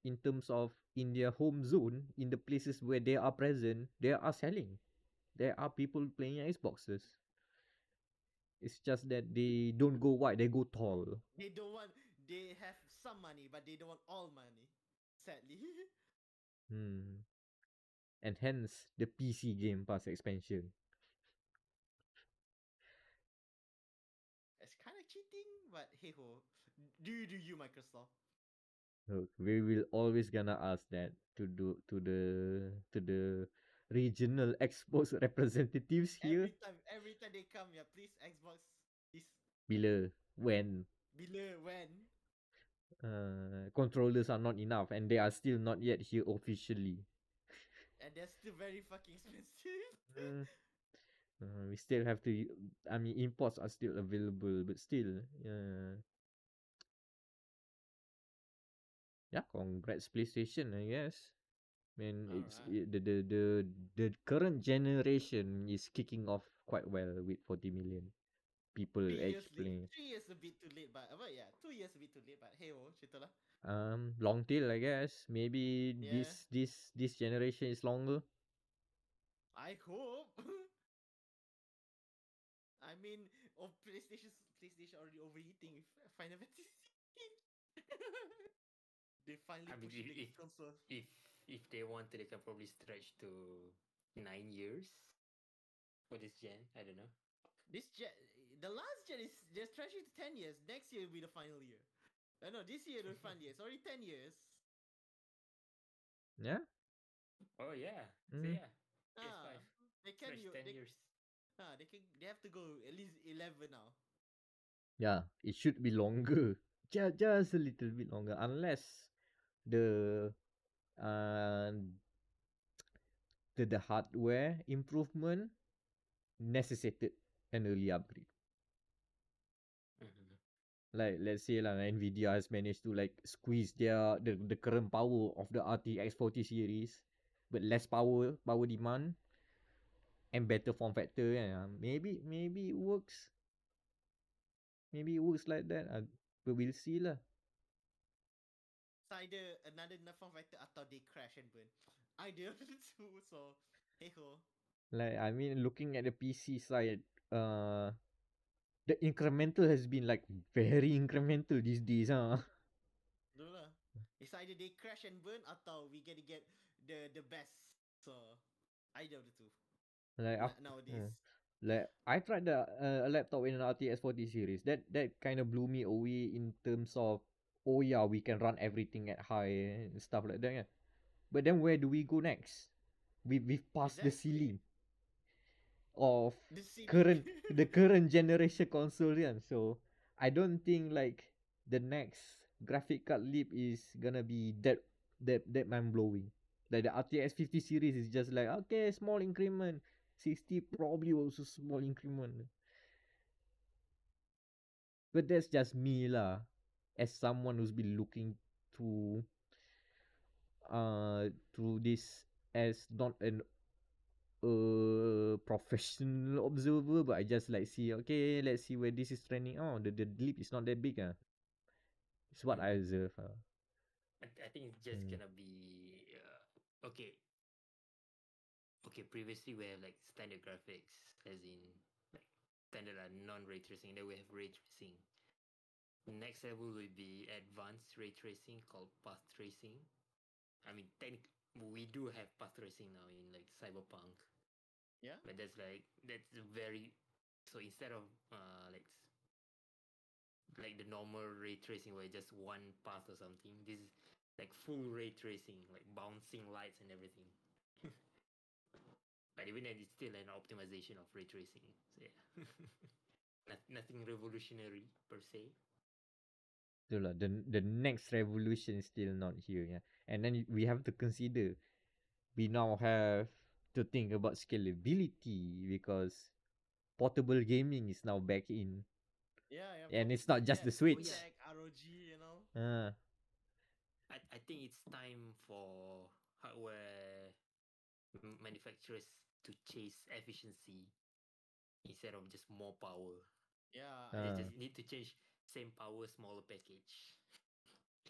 in terms of in their home zone, in the places where they are present, they are selling. There are people playing Xboxes. It's just that they don't go wide, they go tall. they don't want they have some money but they don't want all money sadly Hmm. And hence the PC Game Pass expansion. it's kind of cheating but hey ho do you do you Microsoft Look, we will always gonna ask that to do to the to the regional Xbox representatives here. every time every time they come yeah please Xbox please Bila when bila when uh, controllers are not enough and they are still not yet here officially. and they're still very fucking expensive Mm. Uh, we still have to. I mean, imports are still available, but still, yeah. Yeah, congrats PlayStation, I guess. Man, it's Alright. it, the, the the the current generation is kicking off quite well with 40 million people Three years late. Three years a bit too late, but but yeah, two years a bit too late. But hey, oh, cerita lah. Um, long tail, I guess. Maybe Yeah. this this this generation is longer. I hope. I mean, oh, PlayStation, PlayStation already overheating with Final Fantasy. they finally I mean, if- the console. If if they wanted, they can probably stretch to nine years for this gen. I don't know. This gen, the last gen is they're stretching to ten years. Next year will be the final year. I know this year will be final year. It's already ten years. Yeah. Oh yeah. So Mm. yeah. Ah, they can Stretch you, ten they, years. ah, they can they have to go at least eleven now. Yeah, it should be longer. Just, just a little bit longer. Unless the uh, the, the hardware improvement necessitated an early upgrade. Mhm. Like let's say lah, Nvidia has managed to like squeeze their the, the current power of the RTX 40 series, but less power power demand and better form factor. Yeah, maybe maybe it works. Maybe it works like that. Uh, but we'll see lah. It's either another form factor atau they crash and burn. Either two. So hey ho. Like I mean, looking at the PC side, uh, the incremental has been like very incremental these days, huh? No lah. It's either they crash and burn atau we gonna get the the best. So either of the two. Like nowadays. like I tried the uh, a laptop in an RTX 40 series. That that kind of blew me away in terms of oh yeah, we can run everything at high and stuff like that. Yeah. But then where do we go next? We we've passed the ceiling of The ceiling. current the current generation console kan. So I don't think like the next graphic card leap is gonna be that that that mind blowing. Like the RTX 50 series is just like okay, small increment. 60 probably also small increment. But that's just me lah. As someone who's been looking to uh to this as not an uh professional observer, but I just like see okay, let's see where this is trending. Oh, the the leap is not that big ah. It's what I observe. ah. I, I think it's just Mm. gonna be uh, okay. Okay, previously we have like standard graphics, as in like standard uh, non ray tracing. Then we have ray tracing. Next level will be advanced ray tracing called path tracing. I mean, technic- we do have path tracing now in like Cyberpunk, Yeah. but that's like that's very. So instead of uh like like the normal ray tracing where just one path or something, this is like full ray tracing, like bouncing lights and everything. but even then, it's still an optimization of ray tracing. So yeah, nothing revolutionary per se. So lah, the the next revolution is still not here. Yeah, and then we have to consider. We now have to think about scalability because portable gaming is now back in. Yeah, yeah. And it's not just the yeah, Switch. Tech, ROG, you know. Ah, I, I think it's time for hardware manufacturers to chase efficiency instead of just more power. Yeah. They Ah. just need to change same power, smaller package.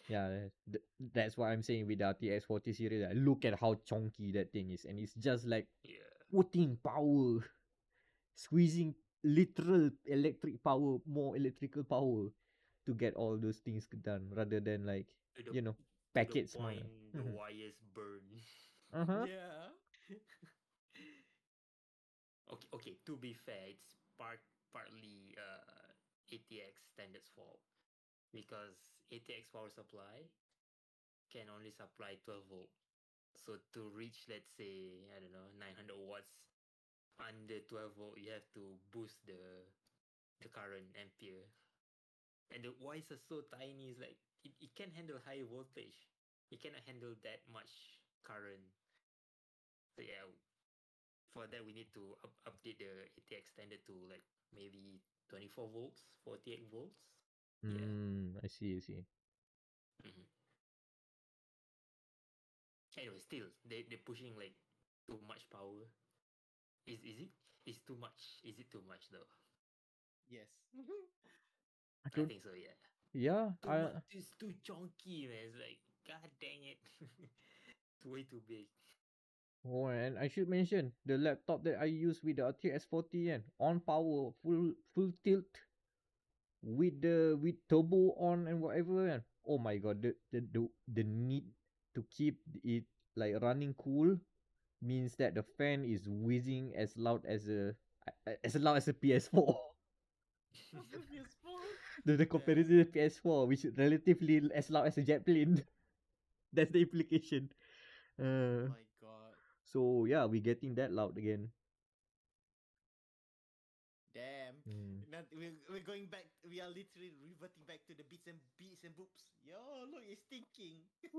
yeah, th- that's what I'm saying with the RTX 40 series. Like, look at how chunky that thing is, and it's just like Yeah. putting power, squeezing literal electric power, more electrical power to get all those things done, rather than like the, you know to the packets. point the Mhm. wires burn. Uh huh. Yeah. okay, okay. To be fair, it's part partly uh, ATX standards fault because ATX power supply can only supply 12 volt. So to reach, let's say, I don't know, 900 watts under 12 volt, you have to boost the the current ampere. And the wires are so tiny, it's like it, it can handle high voltage. It cannot handle that much current. So yeah, for that we need to up, update the ATX standard to like maybe 24 volts, 48 volts. Yeah. Mm, I see. I see. Mhm. Anyway, still they they're pushing like too much power. Is is it is too much? Is it too much though? Yes. I I don't. think so. Yeah. Yeah. Too I. much. It's too chunky, man. It's like god dang it. it's way too big. Oh, and I should mention the laptop that I use with the RTX 40 and on power, full full tilt, with the with turbo on and whatever. And oh my god, the the the, the need to keep it like running cool means that the fan is whizzing as loud as a as loud as a PS4. PS4. the, the comparison to PS4, which is relatively as loud as a jet plane. That's the implication. Uh, Oh. So yeah, we're getting that loud again. Damn. Mm. Not, we're, we're going back. We are literally reverting back to the beats and beats and boops. Yo, look, it's stinking.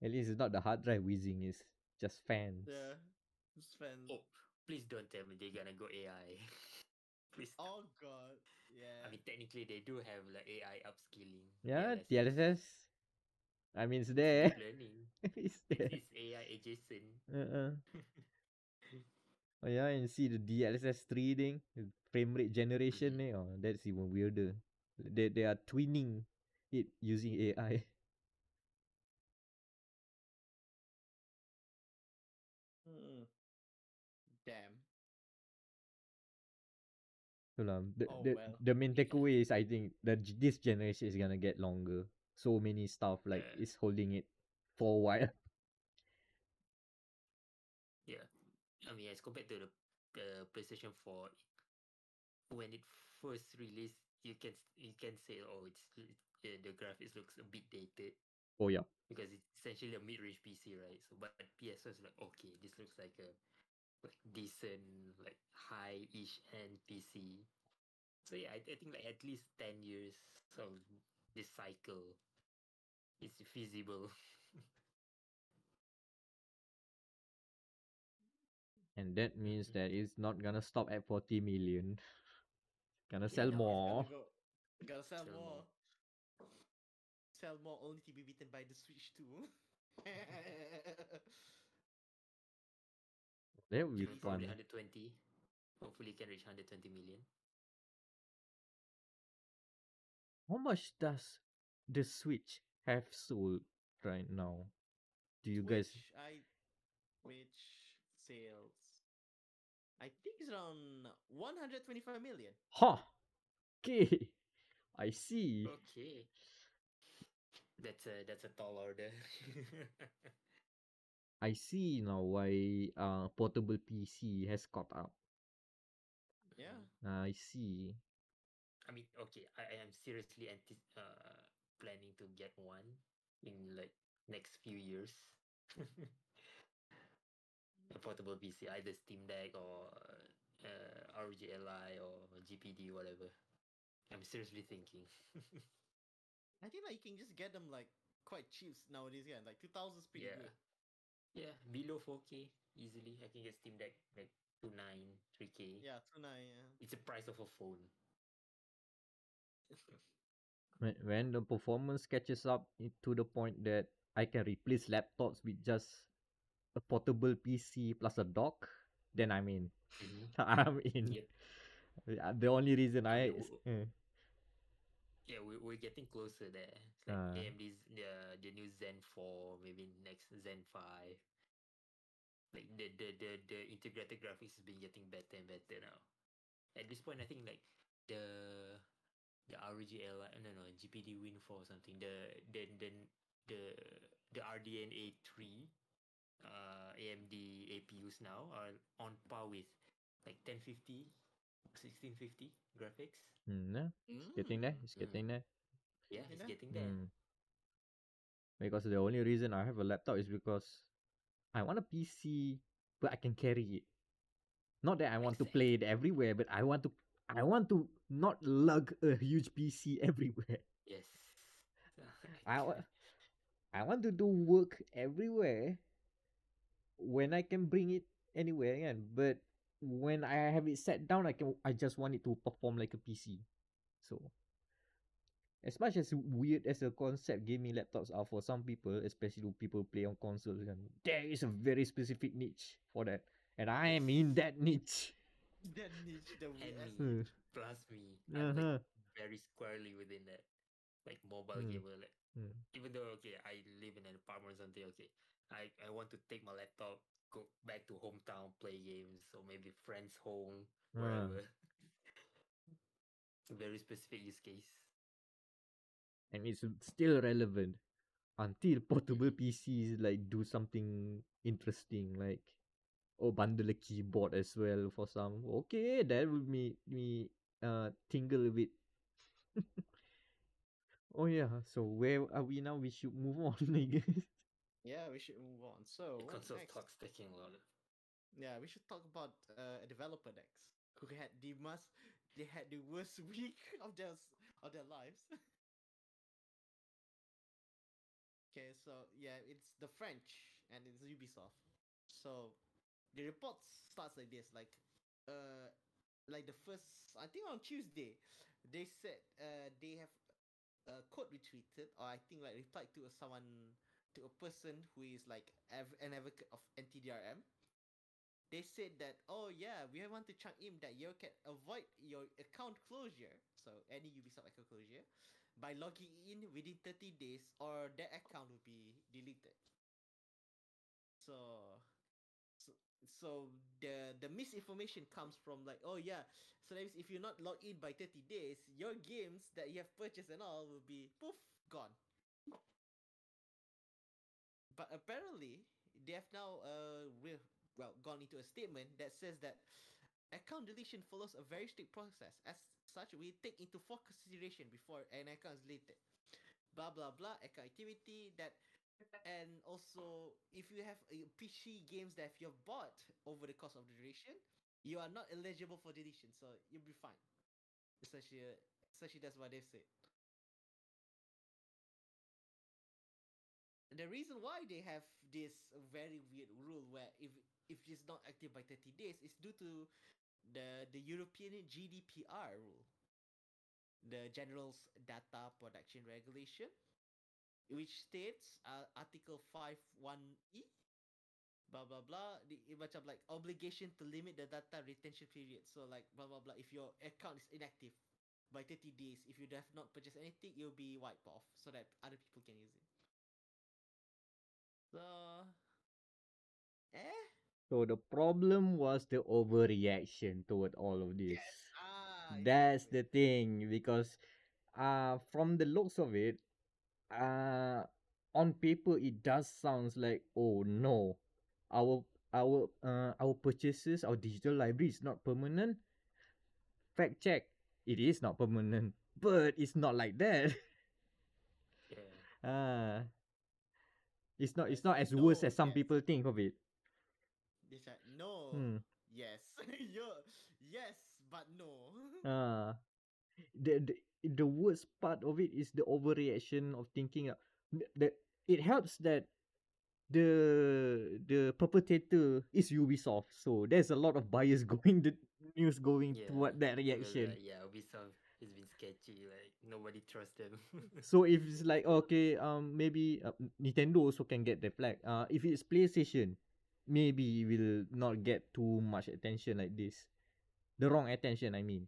At least it's not the hard drive whizzing, it's just fans. Yeah. It's fun. Oh, please don't tell me they're gonna go AI. please. don't. Oh god. Yeah. I mean, technically they do have like AI upscaling. Yeah, DLSS. DLSS. I mean, it's there. learning. it's there. it's AI adjacent. Uh-uh. Oh yeah, and see the DLSS 3 thing, frame rate generation, Mhm. eh? oh, that's even weirder. They they are twinning it using AI. Hmm. Damn. So lah, the, Oh, the, well. the main takeaway is I think that this generation is gonna get longer. So many stuff like Yeah. is holding it for a while. Yeah. I mean, as compared to the, the PlayStation 4, when it first released, you can you can say oh it's uh, the graphics looks a bit dated Oh yeah. because it's essentially a mid-range PC, right? So but PS is like okay, this looks like a like decent like high-ish end PC. So yeah, I, I think like at least ten years of this cycle is feasible. And that means that it's not gonna stop at 40 million. Gonna Yeah, sell no, more. Gonna, go, gotta sell, Sell more. more. Sell more only to be beaten by the Switch too. That would be Aiming fun. the 120. Hopefully, can reach 120 million. How much does the Switch have sold right now? Do you guys Which I which sales I think it's around 125 million. Huh. Okay. I see. Okay, that's a that's a tall order. I see now why uh portable PC has caught up. Yeah. I see. I mean, okay, I, I am seriously anti- uh, planning to get one in like next few years. a portable PC, either Steam Deck or uh, ROG Ally or GPD, whatever. I'm seriously thinking. I think like you can just get them like quite cheap nowadays, yeah. Like 2000 is pretty yeah, good. yeah, below 4K easily. I can get Steam Deck like 2.9, 3K. Yeah, 29, yeah. It's the price of a phone. When when the performance catches up to the point that I can replace laptops with just a portable PC plus a dock, then I'm in. Mhm. I'm in. Yep. Uh, The only reason I Okay, s- w- Yeah, we, we're getting closer there. It's like Ah. AMD's the the new Zen 4, maybe next Zen 5. Like the, the the the integrated graphics has been getting better and better now. At this point, I think like the the ROG Ally, no no GPD Win 4 or something. The the the the the RDNA 3 uh AMD APUs now are on par with like 1050 1650 graphics. mm, yeah, getting there. It's Mm. getting there. Yeah, it's know? getting there. Mm. Because the only reason I have a laptop is because I want a PC, but I can carry it. Not that I want to play it everywhere, but I want to. I want to not lug a huge PC everywhere. Yes. I wa- I want to do work everywhere when I can bring it anywhere again. But when I have it set down, I can I just want it to perform like a PC. So as much as weird as a concept gaming laptops are for some people, especially people play on consoles, and there is a very specific niche for that. And I am in that niche. That niche, the And weird me. Hmm. Plus me. I'm Uh-huh. like very squarely within that. Like mobile Mm. gamer. Like Mm. even though okay, I live in an apartment or something, okay. I, I want to take my laptop, go back to hometown, play games, or maybe friends home, Ah. wherever. very specific use case. and it's still relevant until portable PCs like do something interesting like oh bundle a keyboard as well for some okay that would make me uh tingle a bit oh yeah so where are we now we should move on I guess Yeah, we should move on. So the what console next? talk's taking a lot. Yeah, we should talk about uh, a developer next who had the must they had the worst week of their of their lives. okay, so yeah, it's the French and it's Ubisoft. So the report starts like this, like uh like the first I think on Tuesday they said uh they have uh code retweeted or I think like replied to a someone to a person who is like av- an advocate of anti-DRM they said that oh yeah we want to chunk in that you can avoid your account closure so any ubisoft account closure by logging in within 30 days or that account will be deleted. So, so the the misinformation comes from like oh yeah so that means if you're not logged in by 30 days your games that you have purchased and all will be poof gone but apparently they have now uh well gone into a statement that says that account deletion follows a very strict process as such we take into full consideration before an account is deleted. Blah blah blah account activity that and also if you have a PC games that you have bought over the course of the duration, you are not eligible for deletion, so you'll be fine. Essentially, uh, essentially that's what they've said. And the reason why they have this very weird rule where if if it's not active by 30 days is due to the the European GDPR rule, the General's Data Protection Regulation, which states uh, Article 51E, blah blah blah, the it macam like obligation to limit the data retention period. So like blah blah blah. If your account is inactive by 30 days, if you have not purchased anything, you'll be wiped off so that other people can use it. So, eh? So the problem was the overreaction toward all of this. Ah, That's exactly. the thing because uh from the looks of it, uh on paper it does sounds like oh no. Our our uh our purchases, our digital library is not permanent. Fact check. It is not permanent. But it's not like that. Yeah. Ah. it's not it's not as worse as some yes. people think of it. This like, no, Hmm. yes, yes, but no. Ah, the, the the worst part of it is the overreaction of thinking uh, that it helps that the the perpetrator is Ubisoft, so there's a lot of bias going the news going Yeah. toward that reaction. yeah, Ubisoft has been sketchy. Like nobody trusts them. So if it's like okay, um, maybe uh, Nintendo also can get the flag. Uh, if it's PlayStation, maybe will not get too much attention like this. The wrong attention, I mean.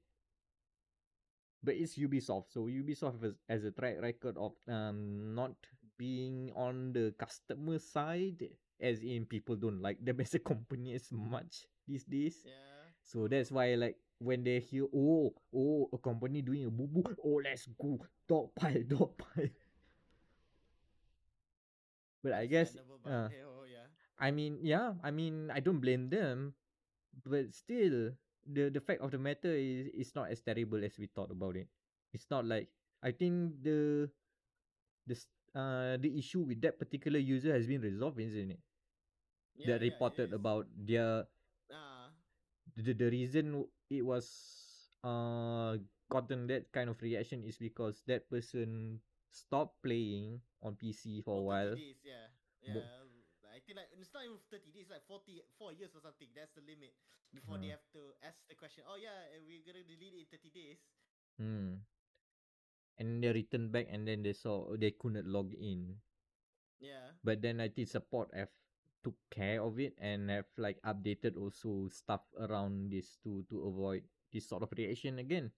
But it's Ubisoft, so Ubisoft has, has a track record of um not being on the customer side, as in people don't like them as a company as much these days. yeah. So that's why like when they hear oh oh a company doing a boo boo oh let's go dog pile dog pile. but I guess uh, hey, oh. I mean yeah I mean I don't blame them, but still the the fact of the matter is it's not as terrible as we thought about it. It's not like I think the the uh the issue with that particular user has been resolved, isn't it? Yeah, that yeah, reported is. about their Ah, the the reason it was uh gotten that kind of reaction is because that person stopped playing on PC for a for 30 while. days, yeah, yeah. Think like it's not even 30 days, like 40, four years or something. That's the limit before they Ah. have to ask the question. Oh yeah, we're gonna delete it in 30 days. Hmm. And they returned back and then they saw they couldn't log in. Yeah. But then I IT support have took care of it and have like updated also stuff around this to to avoid this sort of reaction again.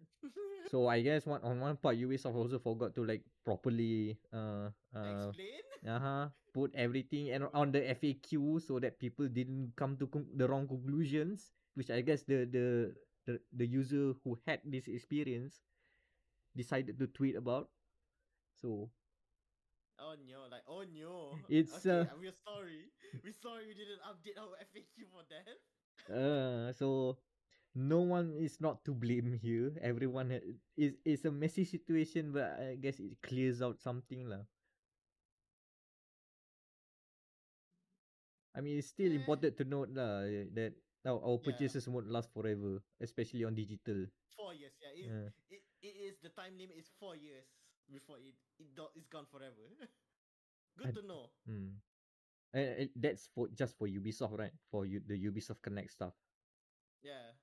So I guess one on one part Ubisoft also forgot to like properly uh uh Explain. Uh-huh put everything and on the FAQ so that people didn't come to the wrong conclusions which I guess the the the, the user who had this experience decided to tweet about so Oh no, like oh no. It's, okay. uh, uh, we're sorry. We're sorry we didn't update our FAQ for that. uh so no one is not to blame here everyone ha- is it's a messy situation but I guess it clears out something lah I mean it's still Eh. important to note lah eh, that our, our purchases won't last forever especially on digital Four years, yeah. It, it, it is the time limit is four years before it it do, it's gone forever. Good I- to know. Hmm. And, and that's for just for Ubisoft, right? For you, the Ubisoft Connect stuff. Yeah.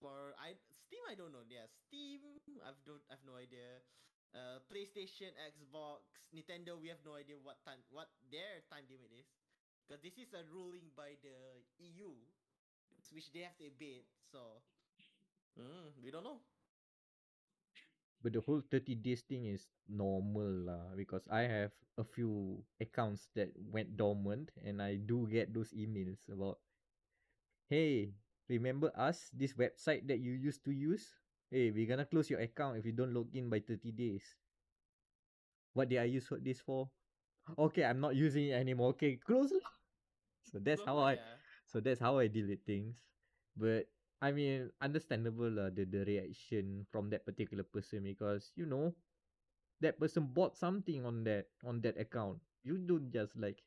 For I Steam, I don't know. Yeah, Steam, I've don't, I've no idea. Uh, PlayStation, Xbox, Nintendo, we have no idea what time, what their time limit is, because this is a ruling by the EU, which they have to obey. So, mm, we don't know. But the whole 30 days thing is normal lah because I have a few accounts that went dormant and I do get those emails about hey, remember us, this website that you used to use? Hey, we're gonna close your account if you don't log in by 30 days. What did I use this for? Okay, I'm not using it anymore. Okay, close lah. So that's how I. So that's how I deal with things. But I mean, understandable lah the, the reaction from that particular person because you know that person bought something on that on that account. You don't just like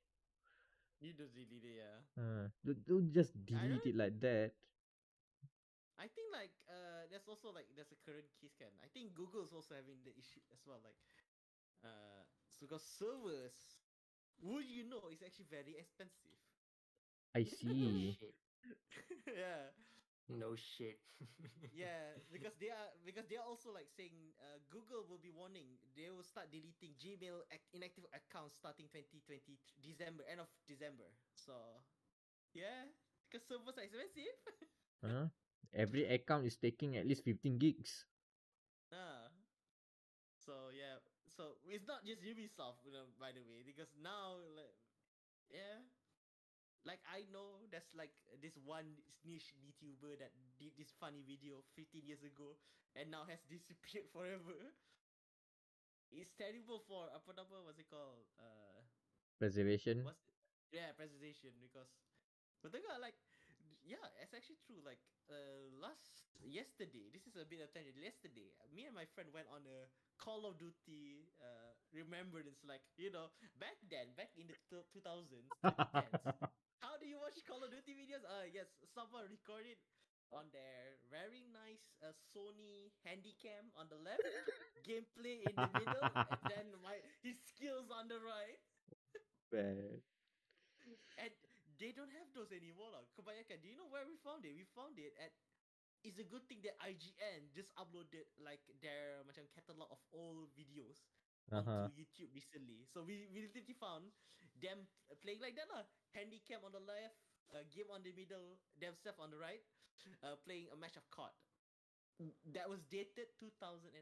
You just delete it, yeah. uh, don't, don't just delete it like that. I think like uh there's also like there's a current case can. I think Google's also having the issue as well. Like uh so because servers would you know it's actually very expensive. I see. Yeah. No shit. Yeah, because they are because they are also like saying uh, Google will be warning they will start deleting Gmail ac- inactive accounts starting 2020 December end of December. So yeah, because servers are expensive. Huh? Every account is taking at least 15 gigs. So it's not just Ubisoft, you know, by the way, because now like yeah. Like I know there's like this one niche YouTuber that did this funny video 15 years ago and now has disappeared forever. It's terrible for apa nama what's it called? Uh Preservation. what's yeah presentation because betul ke like yeah it's actually true like uh last yesterday this is a bit of tangent yesterday me and my friend went on a call of duty uh remembrance like you know back then back in the t- 2000s 2010s how do you watch call of duty videos uh yes someone recorded on their very nice uh, sony handycam on the left gameplay in the middle and then my his skills on the right Bad. And they don't have those anymore lah. Kebanyakan. Do you know where we found it? We found it at it's a good thing that IGN just uploaded like their macam catalog of all videos Uh-huh. onto YouTube recently. So we we literally found them playing like that lah. Handycam on the left, uh, game on the middle, themselves on the right, uh, playing a match of COD. That was dated 2009.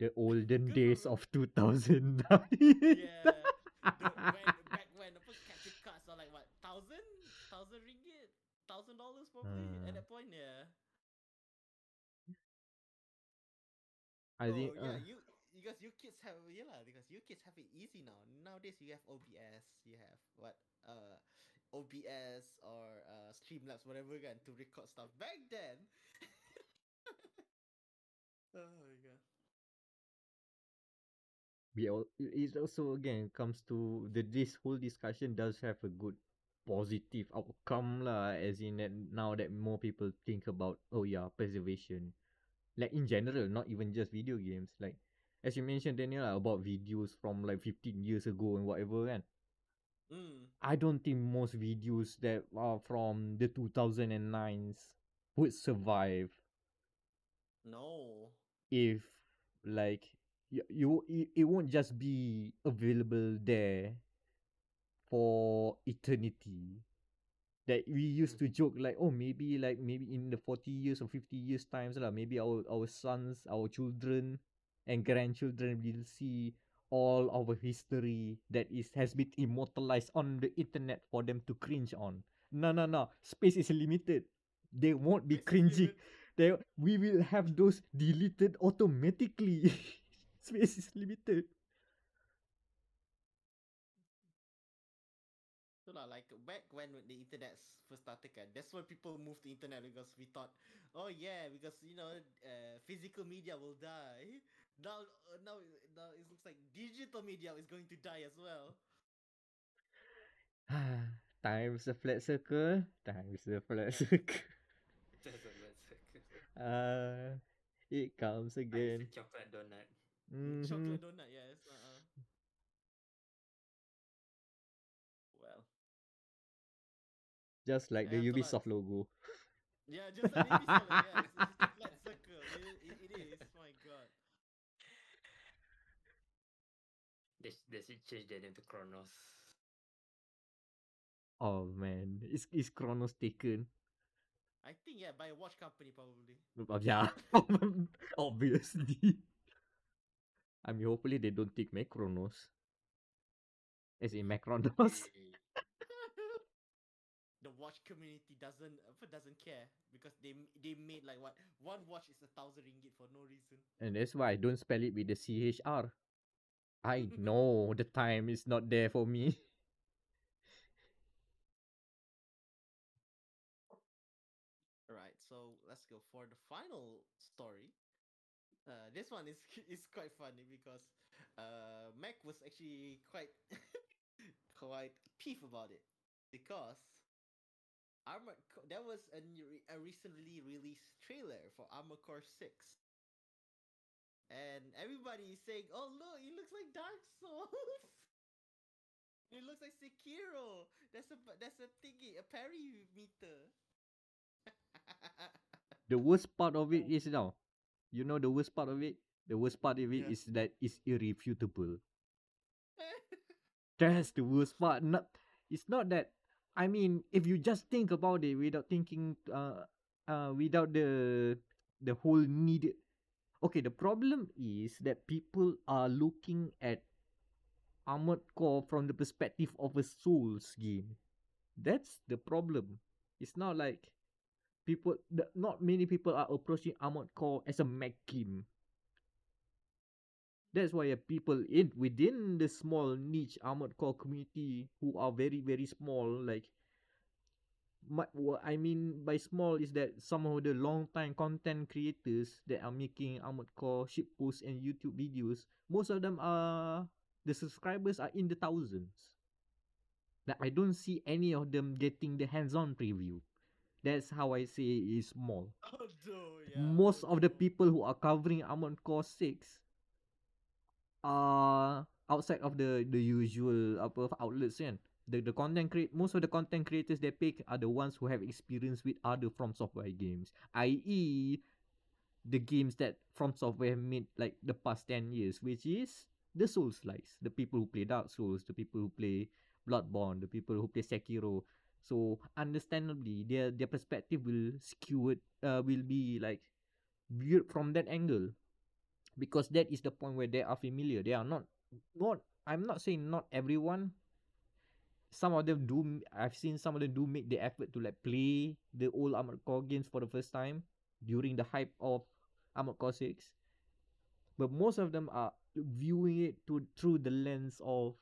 The olden Good days of 2009. Yeah. the, when, back when capture cards are like what thousand thousand ringgit thousand dollars probably at Hmm. that point? Yeah. I think oh, yeah uh, you because you kids have yeah lah because you kids have it easy now. Nowadays you have OBS you have what uh OBS or uh Streamlabs whatever kan to record stuff. Back then oh my god. We all it also again comes to the this whole discussion does have a good positive outcome lah as in that now that more people think about oh yeah preservation. Like in general not even just video games. Like as you mentioned Daniel lah, about videos from like 15 years ago and whatever kan? Mm. I don't think most videos that are from the 2009s would survive. No. If like you, you it, it won't just be available there for eternity. That we used to joke like oh maybe like maybe in the 40 years or 50 years times lah maybe our our sons our children and grandchildren will see all our history that is has been immortalized on the internet for them to cringe on. No no no. Space is limited. They won't be cringing. they we will have those deleted automatically. Space is limited like back when the internet first started, kan, that's when people moved to internet because we thought, oh yeah, because you know, uh, physical media will die. Now, uh, now, now it looks like digital media is going to die as well. time's a flat circle time's a flat circle Just a let's uh it comes again chocolate donut. Mhm. Chocolate donut, yes. Just like the Yeah, betul lah. ubisoft logo yeah, just like maybe so, yeah, it's, it's a flat circle. It, it, it is. My God. They, sh- they should change their name to Kronos. oh man is is chronos taken I think yeah, by a watch company probably. Oh, yeah obviously i mean hopefully they don't take macronos as in macronos Hey, the watch community doesn't doesn't care because they they made like what one watch is a thousand ringgit for no reason. and that's why i don't spell it with the chr i know the time is not there for me Alright, so let's go for the final story. Uh, this one is is quite funny because uh, Mac was actually quite quite peeved about it because Armored Co- there was a, new, a recently released trailer for Armored Core Six, and everybody is saying, "Oh look, it looks like Dark Souls." It looks like Sekiro. That's a that's a thingy, a parry meter. The worst part of it is now, you know the worst part of it. The worst part of it Yeah. is that it's irrefutable. That's the worst part. Not, it's not that. I mean, if you just think about it without thinking, uh, uh, without the the whole need. Okay, the problem is that people are looking at Armored Core from the perspective of a Souls game. That's the problem. It's not like people. Not many people are approaching Armored Core as a mech game. That's why uh, people in within the small niche armored core community who are very very small like my, what I mean by small is that some of the long time content creators that are making armored core ship posts and YouTube videos, most of them are the subscribers are in the thousands. Like I don't see any of them getting the hands-on preview. That's how I say it is small although, yeah. most of the people who are covering Armored Core 6 are outside of the the usual apa outlets kan. The the content create most of the content creators they pick are the ones who have experience with other From Software games, i.e. the games that From Software made like the past 10 years, which is the Souls likes, the people who play Dark Souls, the people who play Bloodborne, the people who play Sekiro. So understandably, their their perspective will skew it, uh, will be like viewed from that angle, because that is the point where they are familiar. They are not not. I'm not saying not everyone. Some of them do. i've seen some of them do make the effort to like play the old Armored Core games for the first time during the hype of Armored Core Six. But most of them are viewing it to through the lens of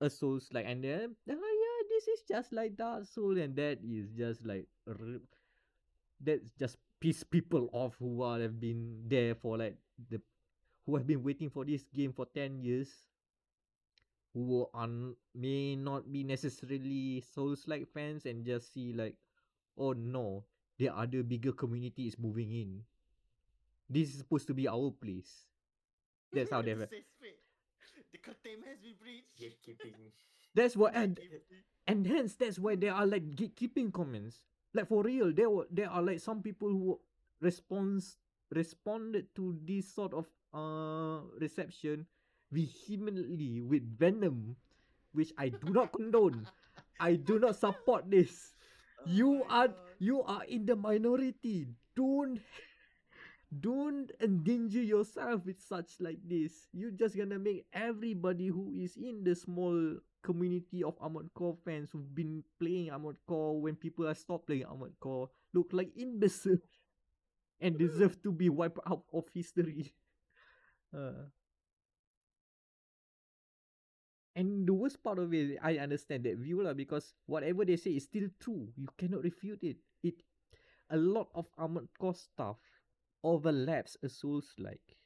a Souls like, and then oh yeah, this is just like Dark Soul, and that is just like that's just piss people off who are have been there for like the who have been waiting for this game for 10 years who are n- may not be necessarily souls like fans and just see like oh no the other bigger community is moving in this is supposed to be our place that's how they have The containment has been breached. Gatekeeping. that's what and and hence that's why there are like gatekeeping comments like for real there were there are like some people who response responded to this sort of uh reception vehemently with venom which i do not condone. I do not support this. Oh you are God. you are in the minority. Don't don't endanger yourself with such like this. You're just gonna make everybody who is in the small community of armored core fans who've been playing armored core when people are stopped playing armored core look like imbeciles and deserve to be wiped out of history uh. And the worst part of it, I understand that view lah because whatever they say is still true. You cannot refute it. It a lot of armored core stuff overlaps a Souls like.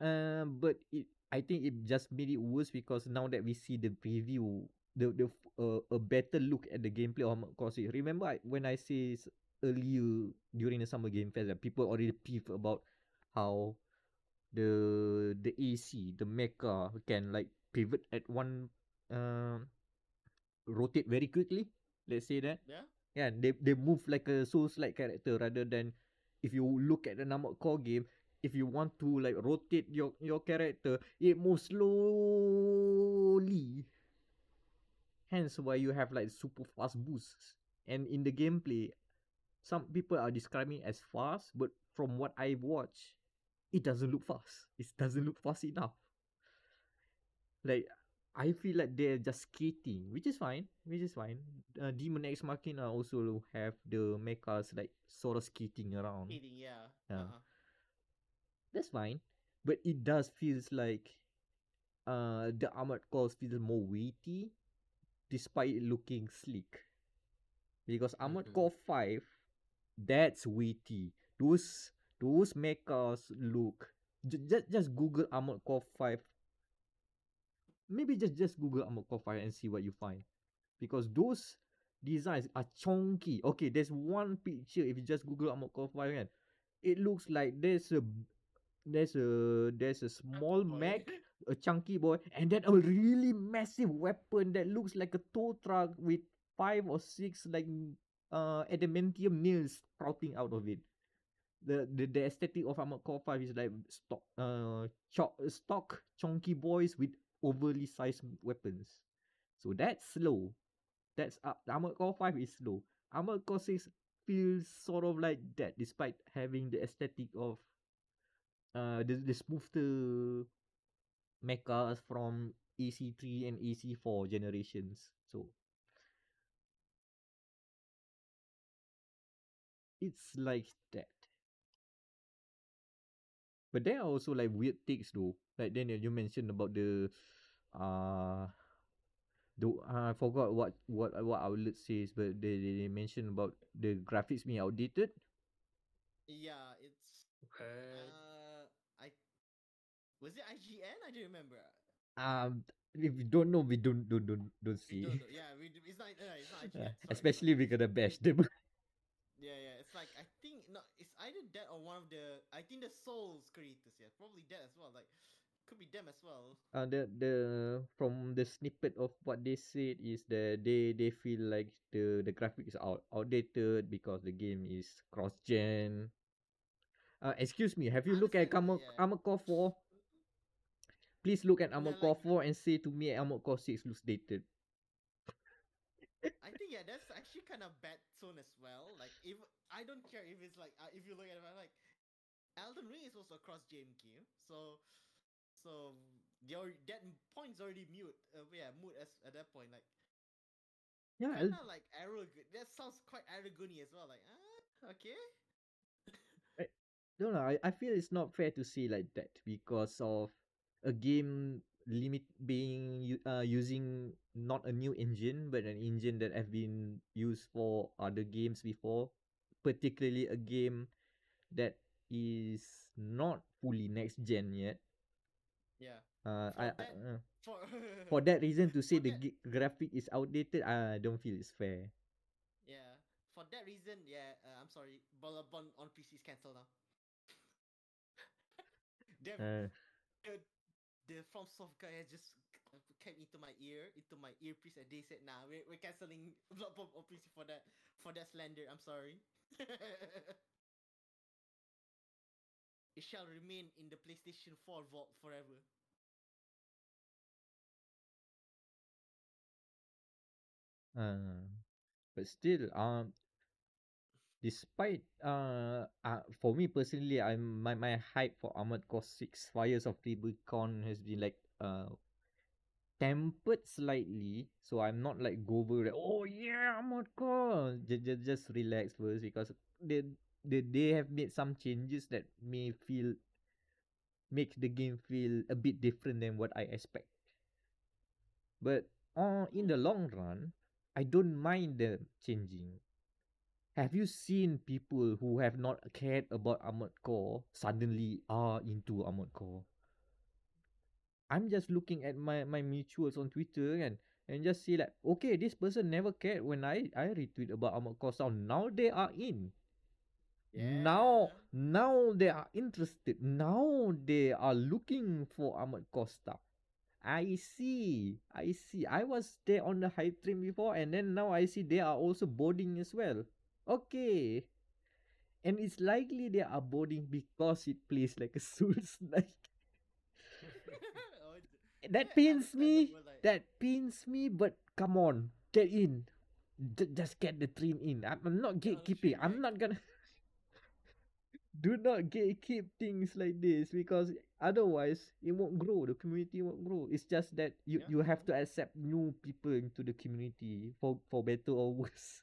Um, but it I think it just made it worse because now that we see the preview, the the uh, a better look at the gameplay of Armored Core 6. Remember I, when I say earlier during the summer game fest that people already peeved about how the the AC the mecha can like pivot at one um rotate very quickly. Let's say that. Yeah. Yeah, they they move like a Souls like character rather than if you look at the number core game, if you want to like rotate your your character, it moves slowly. Hence why you have like super fast boosts. And in the gameplay, some people are describing it as fast, but from what I watch, it doesn't look fast. It doesn't look fast enough. Like I feel like they're just skating, which is fine, which is fine. Uh, Daemon X Machina also have the mechas like sort of skating around. Eating, yeah. Yeah. Uh-huh. That's fine, but it does feels like uh the armored cores feels more weighty, despite looking sleek. because Armored Mhm. Core Five, that's weighty. Those those mechas look. Just just Google Armored Core Five. Maybe just just Google Armored Core Five and see what you find, because those designs are chunky. Okay, there's one picture if you just Google Armored Core Five, kan, it looks like there's a there's a there's a small mech a chunky boy, and then a really massive weapon that looks like a tow truck with five or six like uh adamantium nails sprouting out of it. The the, the aesthetic of Armored Core 5 is like stock uh cho- stock chunky boys with overly sized weapons. So that's slow. That's uh, Armored Core 5 is slow. Armored Core 6 feels sort of like that despite having the aesthetic of uh the, the smoother mechas from AC3 and AC4 generations. So it's like that. But there are also like weird takes though. Like then you mentioned about the uh the uh, I forgot what what what outlet says, but they, they they mentioned about the graphics being outdated. Yeah, it's What? uh I was it IGN? I don't remember. Um, if we don't know, we don't don't don't don't see. don't know. Yeah, we, it's not. Uh, it's not IGN. Sorry. especially we're gonna bash them. Yeah, yeah. It's like I think no, it's either that or one of the. I think the Souls creators. Yeah, probably that as well. Like, could be them as well. uh, the the from the snippet of what they said is that they they feel like the the graphics is out outdated because the game is cross gen. Uh, excuse me, have you looked at Understandable, yeah. Armored Core 4? Please look at Armored like- 4 and say to me Armored Core 6 looks dated. I think yeah, that's actually kind of bad tone as well. Like, if I don't care if it's like uh, if you look at it I'm like, Elden Ring is also across GameCube, so so your that point's already mute. Uh, yeah, moot as at that point. Like, Yeah, kind of like arrogant. That sounds quite arrogant as well. Like, ah, okay. I, no, no, I, I feel it's not fair to say like that because of a game limit being uh using not a new engine but an engine that have been used for other games before, particularly a game that is not fully next gen yet. Yeah. Uh, For I, that- uh, For for that reason to say the that- g- graphic is outdated, I don't feel it's fair. Yeah. For that reason, yeah, uh, I'm sorry. Bloodborne on PC is cancelled now. Uh, the, the FromSoft guy just came into my ear, into my earpiece, and they said, "Nah, we're, we're canceling Bloodborne PC for that for that slander." I'm sorry. it shall remain in the PlayStation 4 vault forever. Uh, but still, um, despite uh, uh, for me personally, I'm my my hype for Armored Core Six Fires of Rubicon has been like uh tempered slightly. So I'm not like go over like oh yeah Armored Core. Just just, just relax first because they they they have made some changes that may feel make the game feel a bit different than what I expect. But uh, in the long run, I don't mind them changing. Have you seen people who have not cared about Armored Core suddenly are into Armored Core? I'm just looking at my, my mutuals on Twitter and and just see like, okay, this person never cared when I, I retweet about Armored Core Sound. Now they are in. Now Yeah. now they are interested. Now they are looking for Core stuff. I see. I see. I was there on the hype train before and then now I see they are also boarding as well. Okay. And it's likely they are boarding because it plays like a Souls like. Oh, That pains me. That pains me, but come on. Get in. J- just get the train in. I'm, I'm not gatekeeping. I'm not gonna. Do not gatekeep things like this because otherwise it won't grow. The community won't grow. It's just that you, Yeah, you have to accept new people into the community for for better or worse.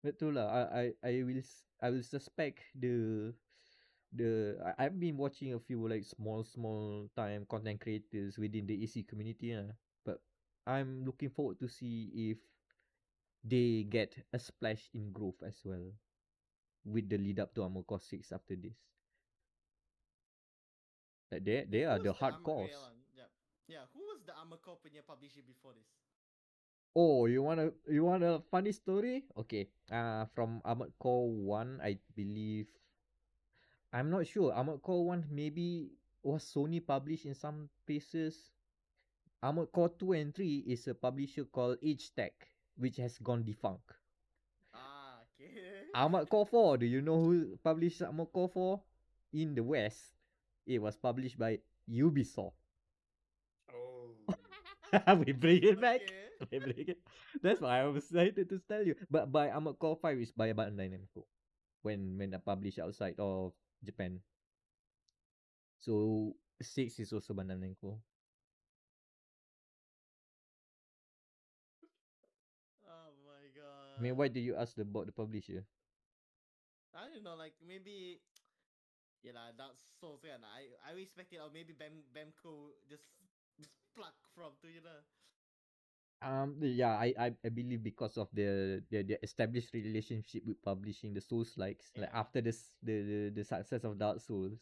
Betul lah. I I I will I will suspect the the I, I've been watching a few like small small time content creators within the AC community lah. But I'm looking forward to see if they get a splash in growth as well with the lead up to Armor Core 6 after this. Like they they are the Armor- hardcores. yeah, yeah. yeah, who was the Armor Core punya publisher before this? Oh, you want a you want a funny story? Okay. Uh from Armored Core 1, I believe I'm not sure. Armored Core 1 maybe was Sony published in some places. Armored Core 2 and 3 is a publisher called Agetec, which has gone defunct. Ah, okay. Armored Core 4, do you know who published Armored Core 4? In the West, it was published by Ubisoft. We bring it back. Okay. We bring it. That's why I was excited to tell you. But by Armored Core 5 is by Bandai Namco. When when I publish outside of Japan. So 6 is also Bandai Namco. Oh my god. I mean, why do you ask about the publisher? I don't know, like maybe yeah that's so kan. I I respect it, or maybe Bam Bamco just pluck from to you know. Um, yeah, I, I, I believe because of the, the the established relationship with publishing the Souls likes, like after this the, the the success of Dark Souls,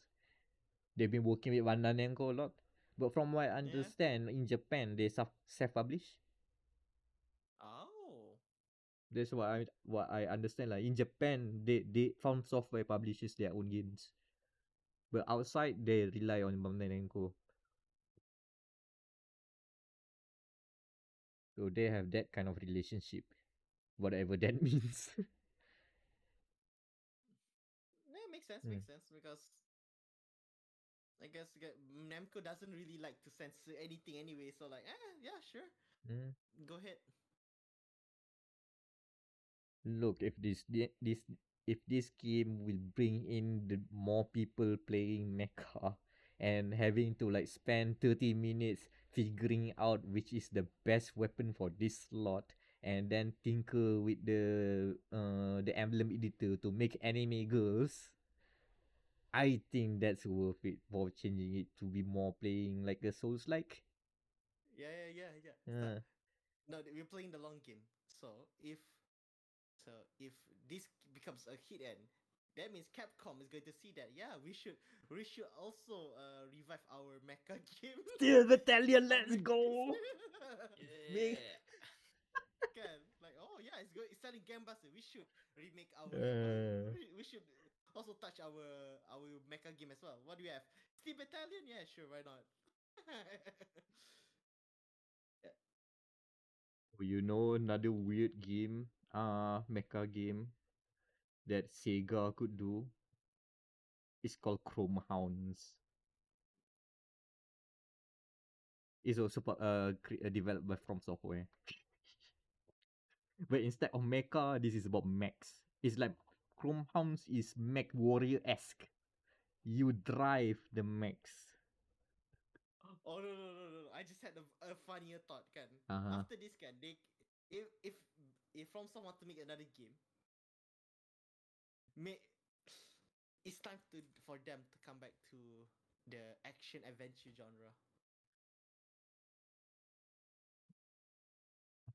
they've been working with Bandai Namco a lot. But from what I understand, in Japan they self self publish. Oh. That's what I what I understand. Like in Japan, they they found software publishes their own games, but outside they rely on Bandai Namco. So they have that kind of relationship, whatever that means. Yeah, makes sense, Mm. makes sense because I guess Namco doesn't really like to censor anything anyway, so like, eh, yeah, sure, Mm. go ahead. Look, if this this if this game will bring in the more people playing mecha and having to like spend 30 minutes figuring out which is the best weapon for this slot and then tinker with the uh the emblem editor to make anime girls I think that's worth it for changing it to be more playing like a souls like Yeah, yeah, yeah, yeah. Not- no, we're playing the long game. So if so if this becomes a hit and that means Capcom is going to see that. Yeah we should we should also uh revive our mecha game. Steel Battalion Our let's go. Games. Make- Yeah. kan like oh yeah it's good it's selling Gambuster we should remake our Uh. we, we should also touch our our mecha game as well. What do we have? Steel Battalion yeah sure why not? Oh, You know another weird game, uh mecha game that Sega could do? It's called Chrome Hounds. It's also uh, uh developed by From Software. but instead of mecha, this is about mechs. It's like Chrome Hounds is mech warrior esque. You drive the mechs. Oh no no no no! I just had a, a funnier thought, kan. Uh-huh. After this, kan, they if if if FromSoft want to make another game, may it's time to for them to come back to the action adventure genre.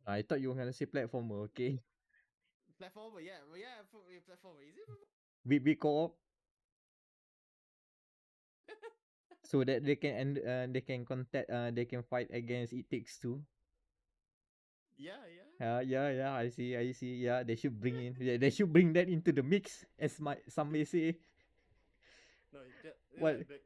I thought you were gonna say platformer, okay? Platformer, yeah, yeah, platformer. Is it? We we co-op so that they can and uh, they can contact uh they can fight against it takes two. Yeah, yeah. Uh, yeah, yeah, I see, I see. Yeah, they should bring in. Yeah, they should bring that into the mix, as my some may say. No, the, What? The,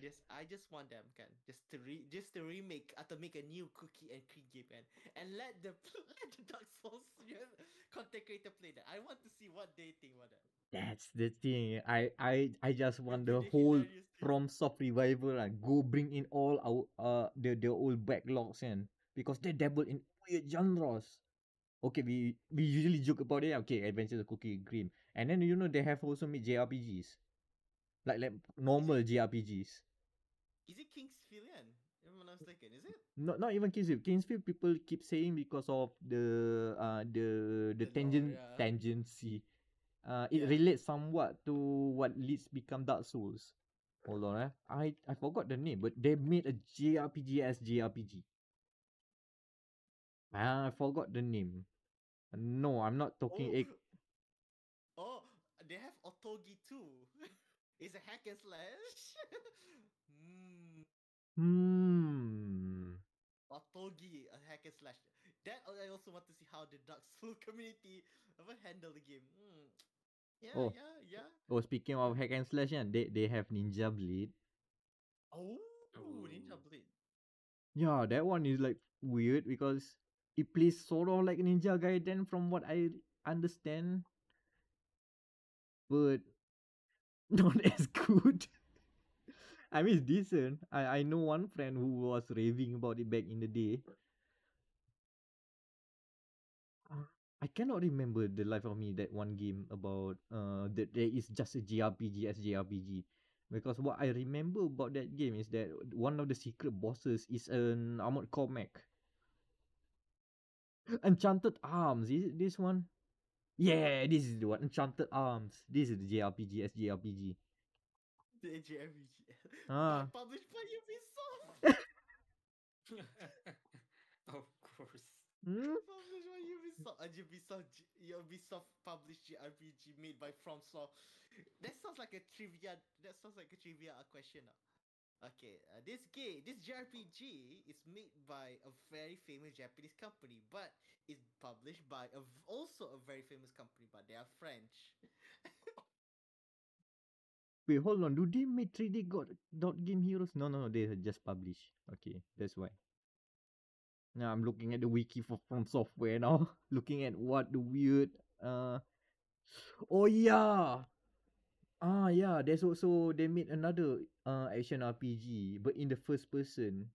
just I just want them, can just to re just to remake or to make a new cookie and cream game, kan, and let the let the Dark Souls yeah, content creator play that. I want to see what they think about that. That's the thing. I I I just want the whole from soft revival and go bring in all our uh the the old backlogs and because they dabble in weird genres. Okay, we we usually joke about it. Okay, Adventures of Cookie Cream, and then you know they have also made JRPGs, like like normal JRPGs. Is it King's Filian? If I'm not mistaken, is it? Not not even King's Field. Kingsfield people keep saying because of the uh the the, The lore, tangent yeah. tangency. Uh, it Yeah. relates somewhat to what leads become Dark Souls. Hold on, eh. I I forgot the name, but they made a JRPG as JRPG. Ah, I forgot the name. No, I'm not talking egg. Oh, they have Otogi too. it's a hack and slash. Hmm. Hmm. Otogi, a hack and slash. That I also want to see how the Dark Soul community ever handle the game. Hmm. Yeah, Oh. yeah, yeah. Oh, speaking of hack and slash, yeah, they they have Ninja Blade. Oh, Ninja Ooh. Blade. Yeah, that one is like weird because it plays sort of like Ninja Gaiden from what I understand, but not as good. I mean, it's decent. I I know one friend who was raving about it back in the day. I cannot remember the life of me that one game about uh that there is just a JRPG as JRPG. Because what I remember about that game is that one of the secret bosses is an armored core mech. Enchanted Arms, is it this one? Yeah, this is the one. Enchanted Arms. This is the JRPG as JRPG. The JRPG. Ah. Published by Ubisoft. of course. Hmm? published by Ubisoft. Uh, Ubisoft, Ubisoft published JRPG made by FromSoft. That sounds like a trivia. That sounds like a trivia question. uh. Okay, uh, this game, this JRPG is made by a very famous Japanese company, but it's published by a, also a very famous company, but they are French. Wait, hold on. Do they make 3D God dot game heroes? No, no, no. They just publish. Okay, that's why. Now I'm looking at the wiki for From Software now. looking at what the weird. Uh. Oh yeah. Ah yeah. There's also they made another uh action RPG, but in the first person.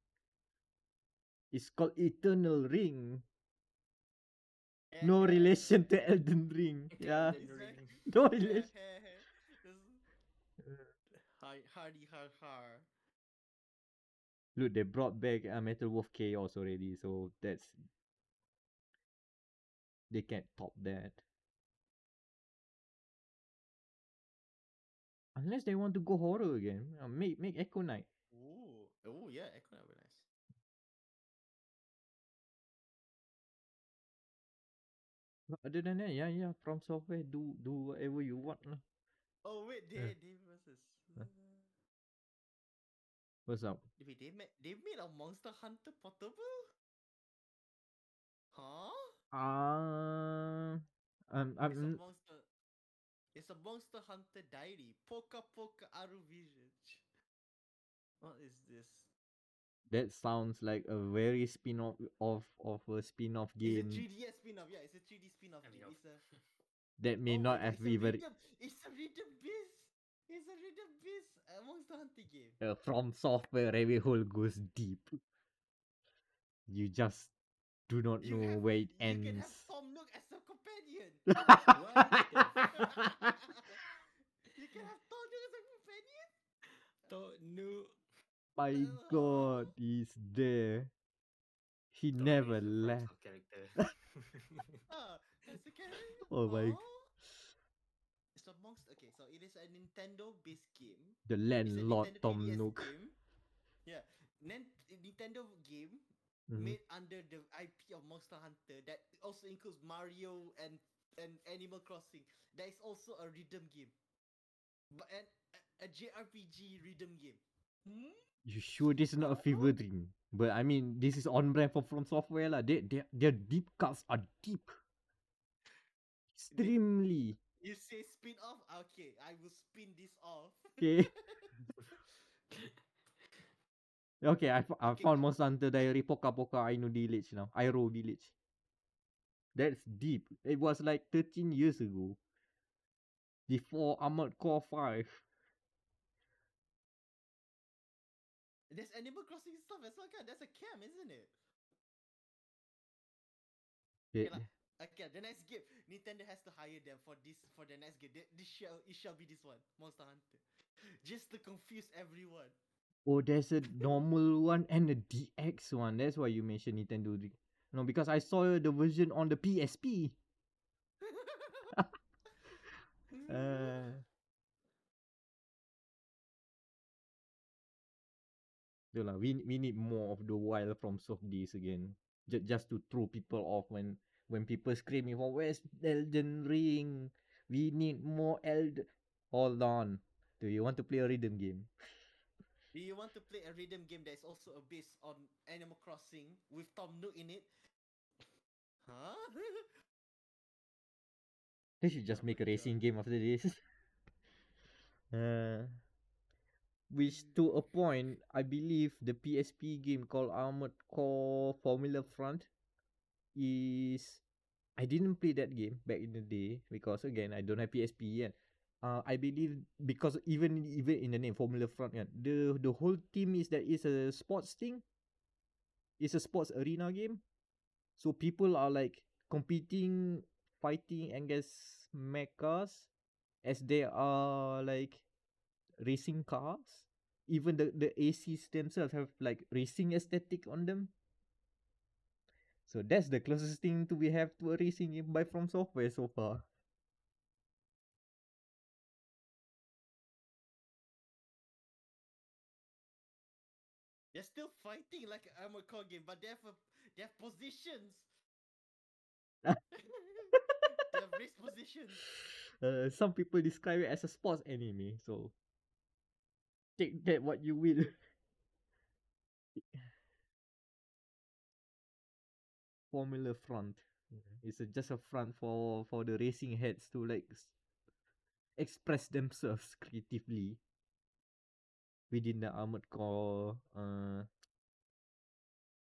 It's called Eternal Ring. No Eh, relation to Elden Ring. Yeah. No eh, relation. eh, eh. Har- Hardy har har. Look, they brought back uh, Metal Wolf Chaos already, so that's they can't top that. Unless they want to go horror again, uh, make make Echo Night. Ooh, oh yeah, Echo Night would be nice. But other than that, yeah, yeah, from software, do do whatever you want lah. Oh wait, they Yeah. they versus. Huh? What's up? Wait, they made they made a Monster Hunter portable? Huh? Uh, um, I'm monster. It's a Monster Hunter diary. Poka Poka Airou Village. What is this? that sounds like a very spin-off of of a spin-off game. It's a 3DS spin-off. Yeah, it's a 3D spin-off game. of- It's a that may oh not have it's a even rhythm. It's a rhythm beast. It's a rhythm beast uh, Monster Hunter game. uh, from software rabbit hole goes deep. You just do not You know have, where it you can have ends. Tom Nook as a companion. What you can have Tom Nook as a companion. To- no. My god, he's there. He Tom never is a From left. Character. That's a character. Oh my. It's a monster. Okay, so it is a Nintendo-based game. The landlord Tom 3DS Nook. game. Yeah, Nen- Nintendo game Mhm. made under the IP of Monster Hunter that also includes Mario and and Animal Crossing. There is also a rhythm game, but and a, a JRPG rhythm game. Hmm? You sure this is not a fever dream? But I mean, this is on brand for From Software lah. They, they, their deep cuts are deep. Extremely. You say spin off? Okay, I will spin this off. Okay. Okay, I, I Okay. found Monster Hunter Diary Poka Poka Aino Village now. Airo Village. That's deep. It was like 13 years ago. Before Armored Core 5. There's Animal Crossing stuff as well? That's a cam, isn't it? They- lah. Okay, the next game, Nintendo has to hire them for this for the next game. This shall it shall be this one, Monster Hunter, just to confuse everyone. Oh, there's a normal one and a DX one. That's why you mentioned Nintendo. No, because I saw the version on the PSP. Uh, lah, we we need more of the wild from soft days again. J- just to throw people off when when people screaming for where's Elden Ring? We need more Elden. Hold on. Do you want to play a rhythm game? Do you want to play a rhythm game that is also based on Animal Crossing with Tom Nook in it? Huh? They should just make a racing game after this. uh, which to a point, I believe the PSP game called Armored Core Formula Front is. I didn't play that game back in the day because again I don't have PSP yet. Uh, I believe because even even in the name Formula Front, yeah, the the whole team is that it's a sports thing. It's a sports arena game, so people are like competing, fighting against mechas as they are like racing cars. Even the the ACs themselves have like racing aesthetic on them. So that's the closest thing to we have to a racing game by From Software so far. Fighting like an Armored Core game, but they have a, they have positions. they have race positions. Uh, some people describe it as a sports anime, so take that what you will. Formula front. It's a, just a front for for the racing heads to like express themselves creatively within the armored core uh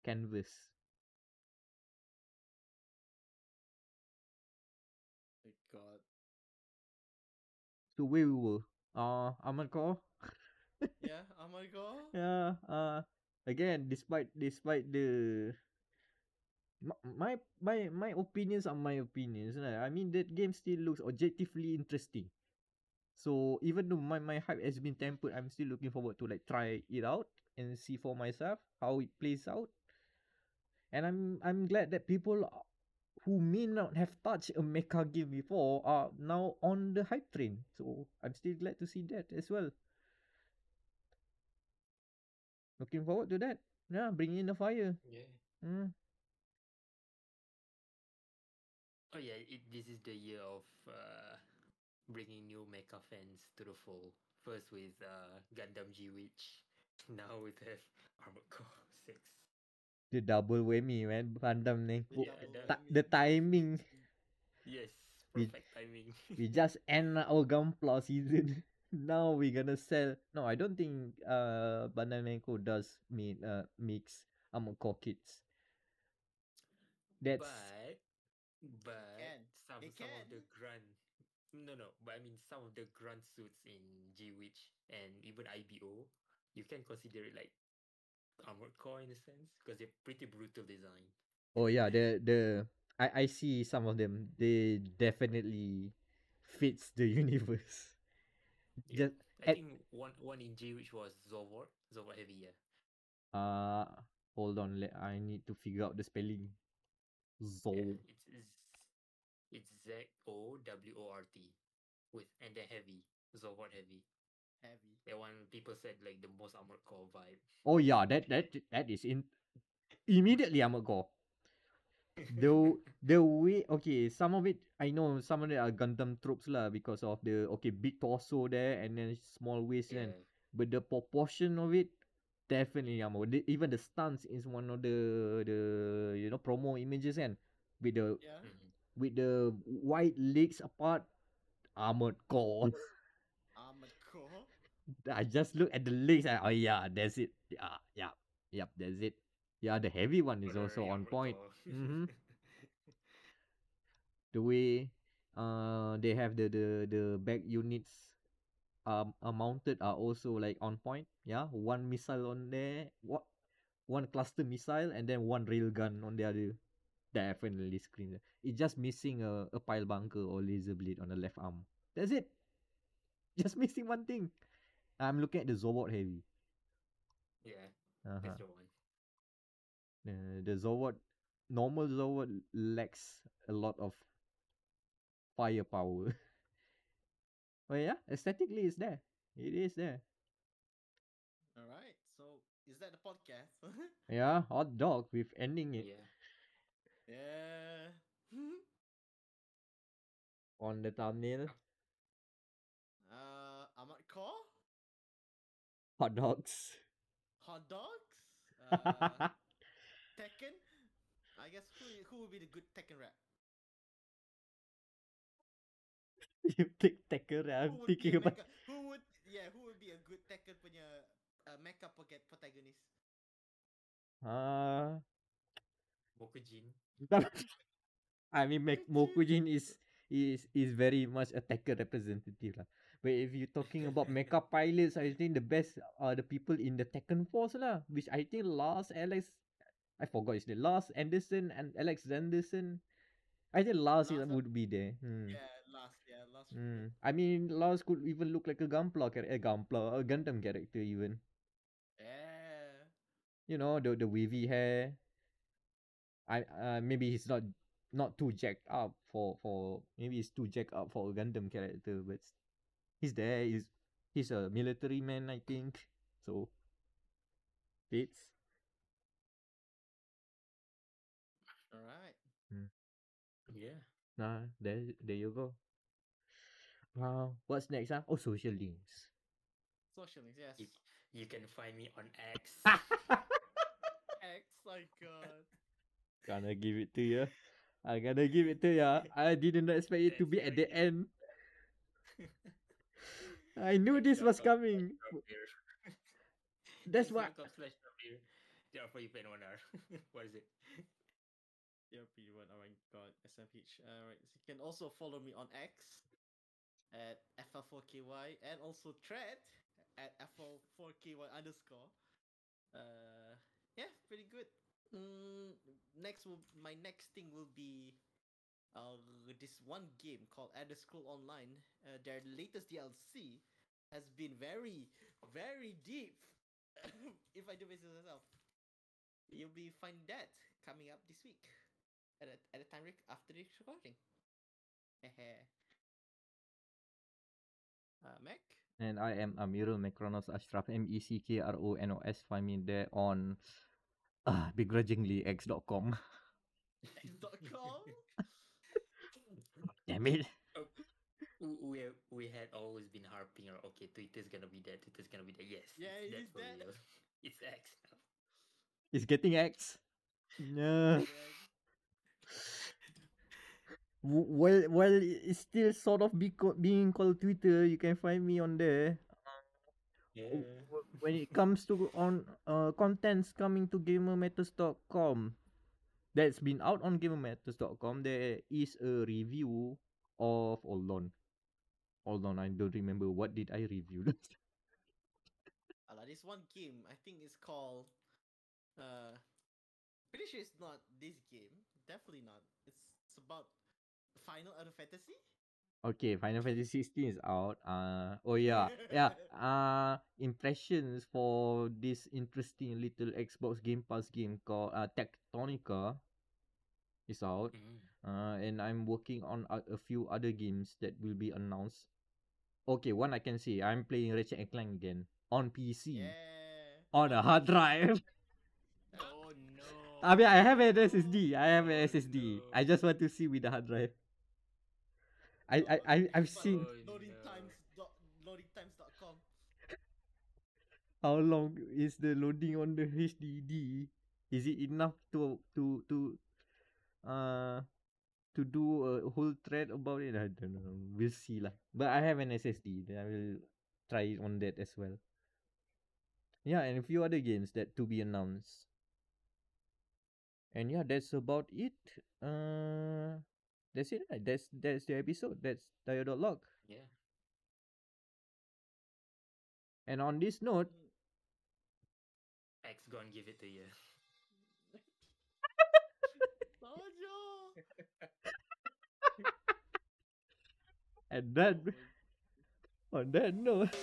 canvas. My God. So where we were? Uh core. Yeah, Core. Yeah. Uh again, despite despite the my my my opinions are my opinions. Right? I mean that game still looks objectively interesting. So even though my, my hype has been tempered, I'm still looking forward to like try it out and see for myself how it plays out. And I'm I'm glad that people who may not have touched a mecha game before are now on the hype train. So I'm still glad to see that as well. Looking forward to that. Yeah, bring in the fire. Yeah. Mm. Oh yeah, it, this is the year of uh, bringing new mecha fans to the fold. First with uh, Gundam G Witch, now we have Armored Core Six. The double whammy, man. Gundam Neko. Yeah, double the- the timing. Yes, We- perfect timing. we just end our Gunpla season. now we're gonna sell. No, I don't think uh Bandai does mean uh mix Armored Core kits. That's But but can. some They some of the can. grunt no no but I mean some of the grunt suits in G Witch and even IBO you can consider it like armored core in a sense because they're pretty brutal design. oh yeah the the I I see some of them. They definitely fits the universe. Yeah. Just I at- think one one in G Witch was Zowort Zowort heavy yeah uh hold on. Let I need to figure out the spelling. Zol. yeah it's it's, Z O W O R T with and then heavy Zowort Heavy. That one people said like the most armored core vibe. Oh yeah, that that that is in immediately Armored Core. the the way okay some of it I know some of it are Gundam tropes lah because of the okay big torso there and then small waist Yeah. kan but the proportion of it definitely Armored the, even the stance is one of the the you know promo images and with the Yeah. Mhm. with the wide legs apart Armored Core. I just look at the legs and oh yeah that's it. Yeah yeah yep that's it. Yeah the heavy one is also on point. Mhm. the way uh they have the the the back units um are mounted are also like on point. Yeah one missile on there what one cluster missile and then one rail gun on the other. Definitely screams it's just missing a, a pile bunker or laser blade on the left arm. That's it. Just missing one thing i'm looking at the Zowort heavy yeah, uh-huh. that's the one. Uh, the Zowort, normal Zowort lacks a lot of firepower. but yeah, aesthetically it's there. It is there. All right. So is that the podcast? Yeah, hot dog with ending it. Yeah. Yeah. On the thumbnail, uh, Armored Core, hot dogs. hot dogs, uh, Tekken. I guess who who would be the good Tekken rap? you take Tekken, I'm Who would be thinking a about. mecha, who would yeah who would be a good Tekken punya uh, mecha pocket protagonist? Ah, Mokujin. I mean, Mokujin is is is very much a Tekken representative lah. But if you're talking about mecha pilots, I think the best are the people in the Tekken Force lah, which I think Lars Alex, I forgot his name, Lars Anderson and Alex Anderson. I think Lars, Lars, would be there. Hmm. Yeah, last yeah be Hmm. I mean, Lars could even look like a Gunpla character, a Gunpla, a Gundam character even. Yeah. You know, the the wavy hair. I uh maybe he's not not too jacked up for for maybe he's too jacked up for a Gundam character, but he's there. He's he's a military man, I think. So fits. All right. Yeah. Nah, there there you go. Uh, what's next? Ah, oh, social links. Social links. Yes. You, you can find me on X. X. My God. Gonna give it to you. I'm gonna give it to you. I didn't expect it to be at the end. I knew this was coming. That's why. X.com slash Rabir. Therefore you pay one hour. what is it? ERP one. Oh my God. SMH. Alright. So you can also follow me on X at FL4KY and also Thread at FL4KY underscore. Uh, yeah, pretty good. Mm, next will my next thing will be uh this one game called Elder Scroll Online. Uh, their latest DLC has been very, very deep. if I do this myself, you'll be find that coming up this week at a, at a time rec- after this recording. uh, Mac. And I am Amirul Meckronos Ashraf M E C K R O N O S. Find me there on uh, begrudgingly x.com. X.com. Damn it. We have, we had always been harping on okay, Twitter's gonna be there, Twitter's gonna be there. Yes, Yeah, it's it that is for that. It's X now. It's getting X. Yeah. Yeah. W- Well, well, it's still sort of be co- being called Twitter. You can find me on there. Yeah. When it comes to on uh contents coming to gamermatters.com, that's been out on gamermatters.com. There is a review of hold on, hold on. I don't remember what did I review. This one game, I think it's called. Uh, pretty sure it's not this game. Definitely not. It's, it's about Final Fantasy. Okay, Final Fantasy 16 is out. Uh oh yeah. Yeah. Uh impressions for this interesting little Xbox Game Pass game called uh Techtonica is out. Mm. Uh and I'm working on a, a few other games that will be announced. Okay, one I can see. I'm playing Ratchet and Clank again on PC Yeah. on a hard drive. Oh no. I mean, I have an SSD. I have an Oh, SSD. no. I just want to see with the hard drive. I I I I've seen Oh, loading no. times loading times dot com. how long is the loading on the HDD? Is it enough to to to uh to do a whole thread about it? I don't know. We'll see lah. But I have an SSD. Then I will try it on that as well. Yeah, and a few other games that to be announced. And yeah, that's about it. Uh, that's it. Right? That's that's the episode. That's dia.log. Yeah. And on this note, X go and give it to you. And then, on that note.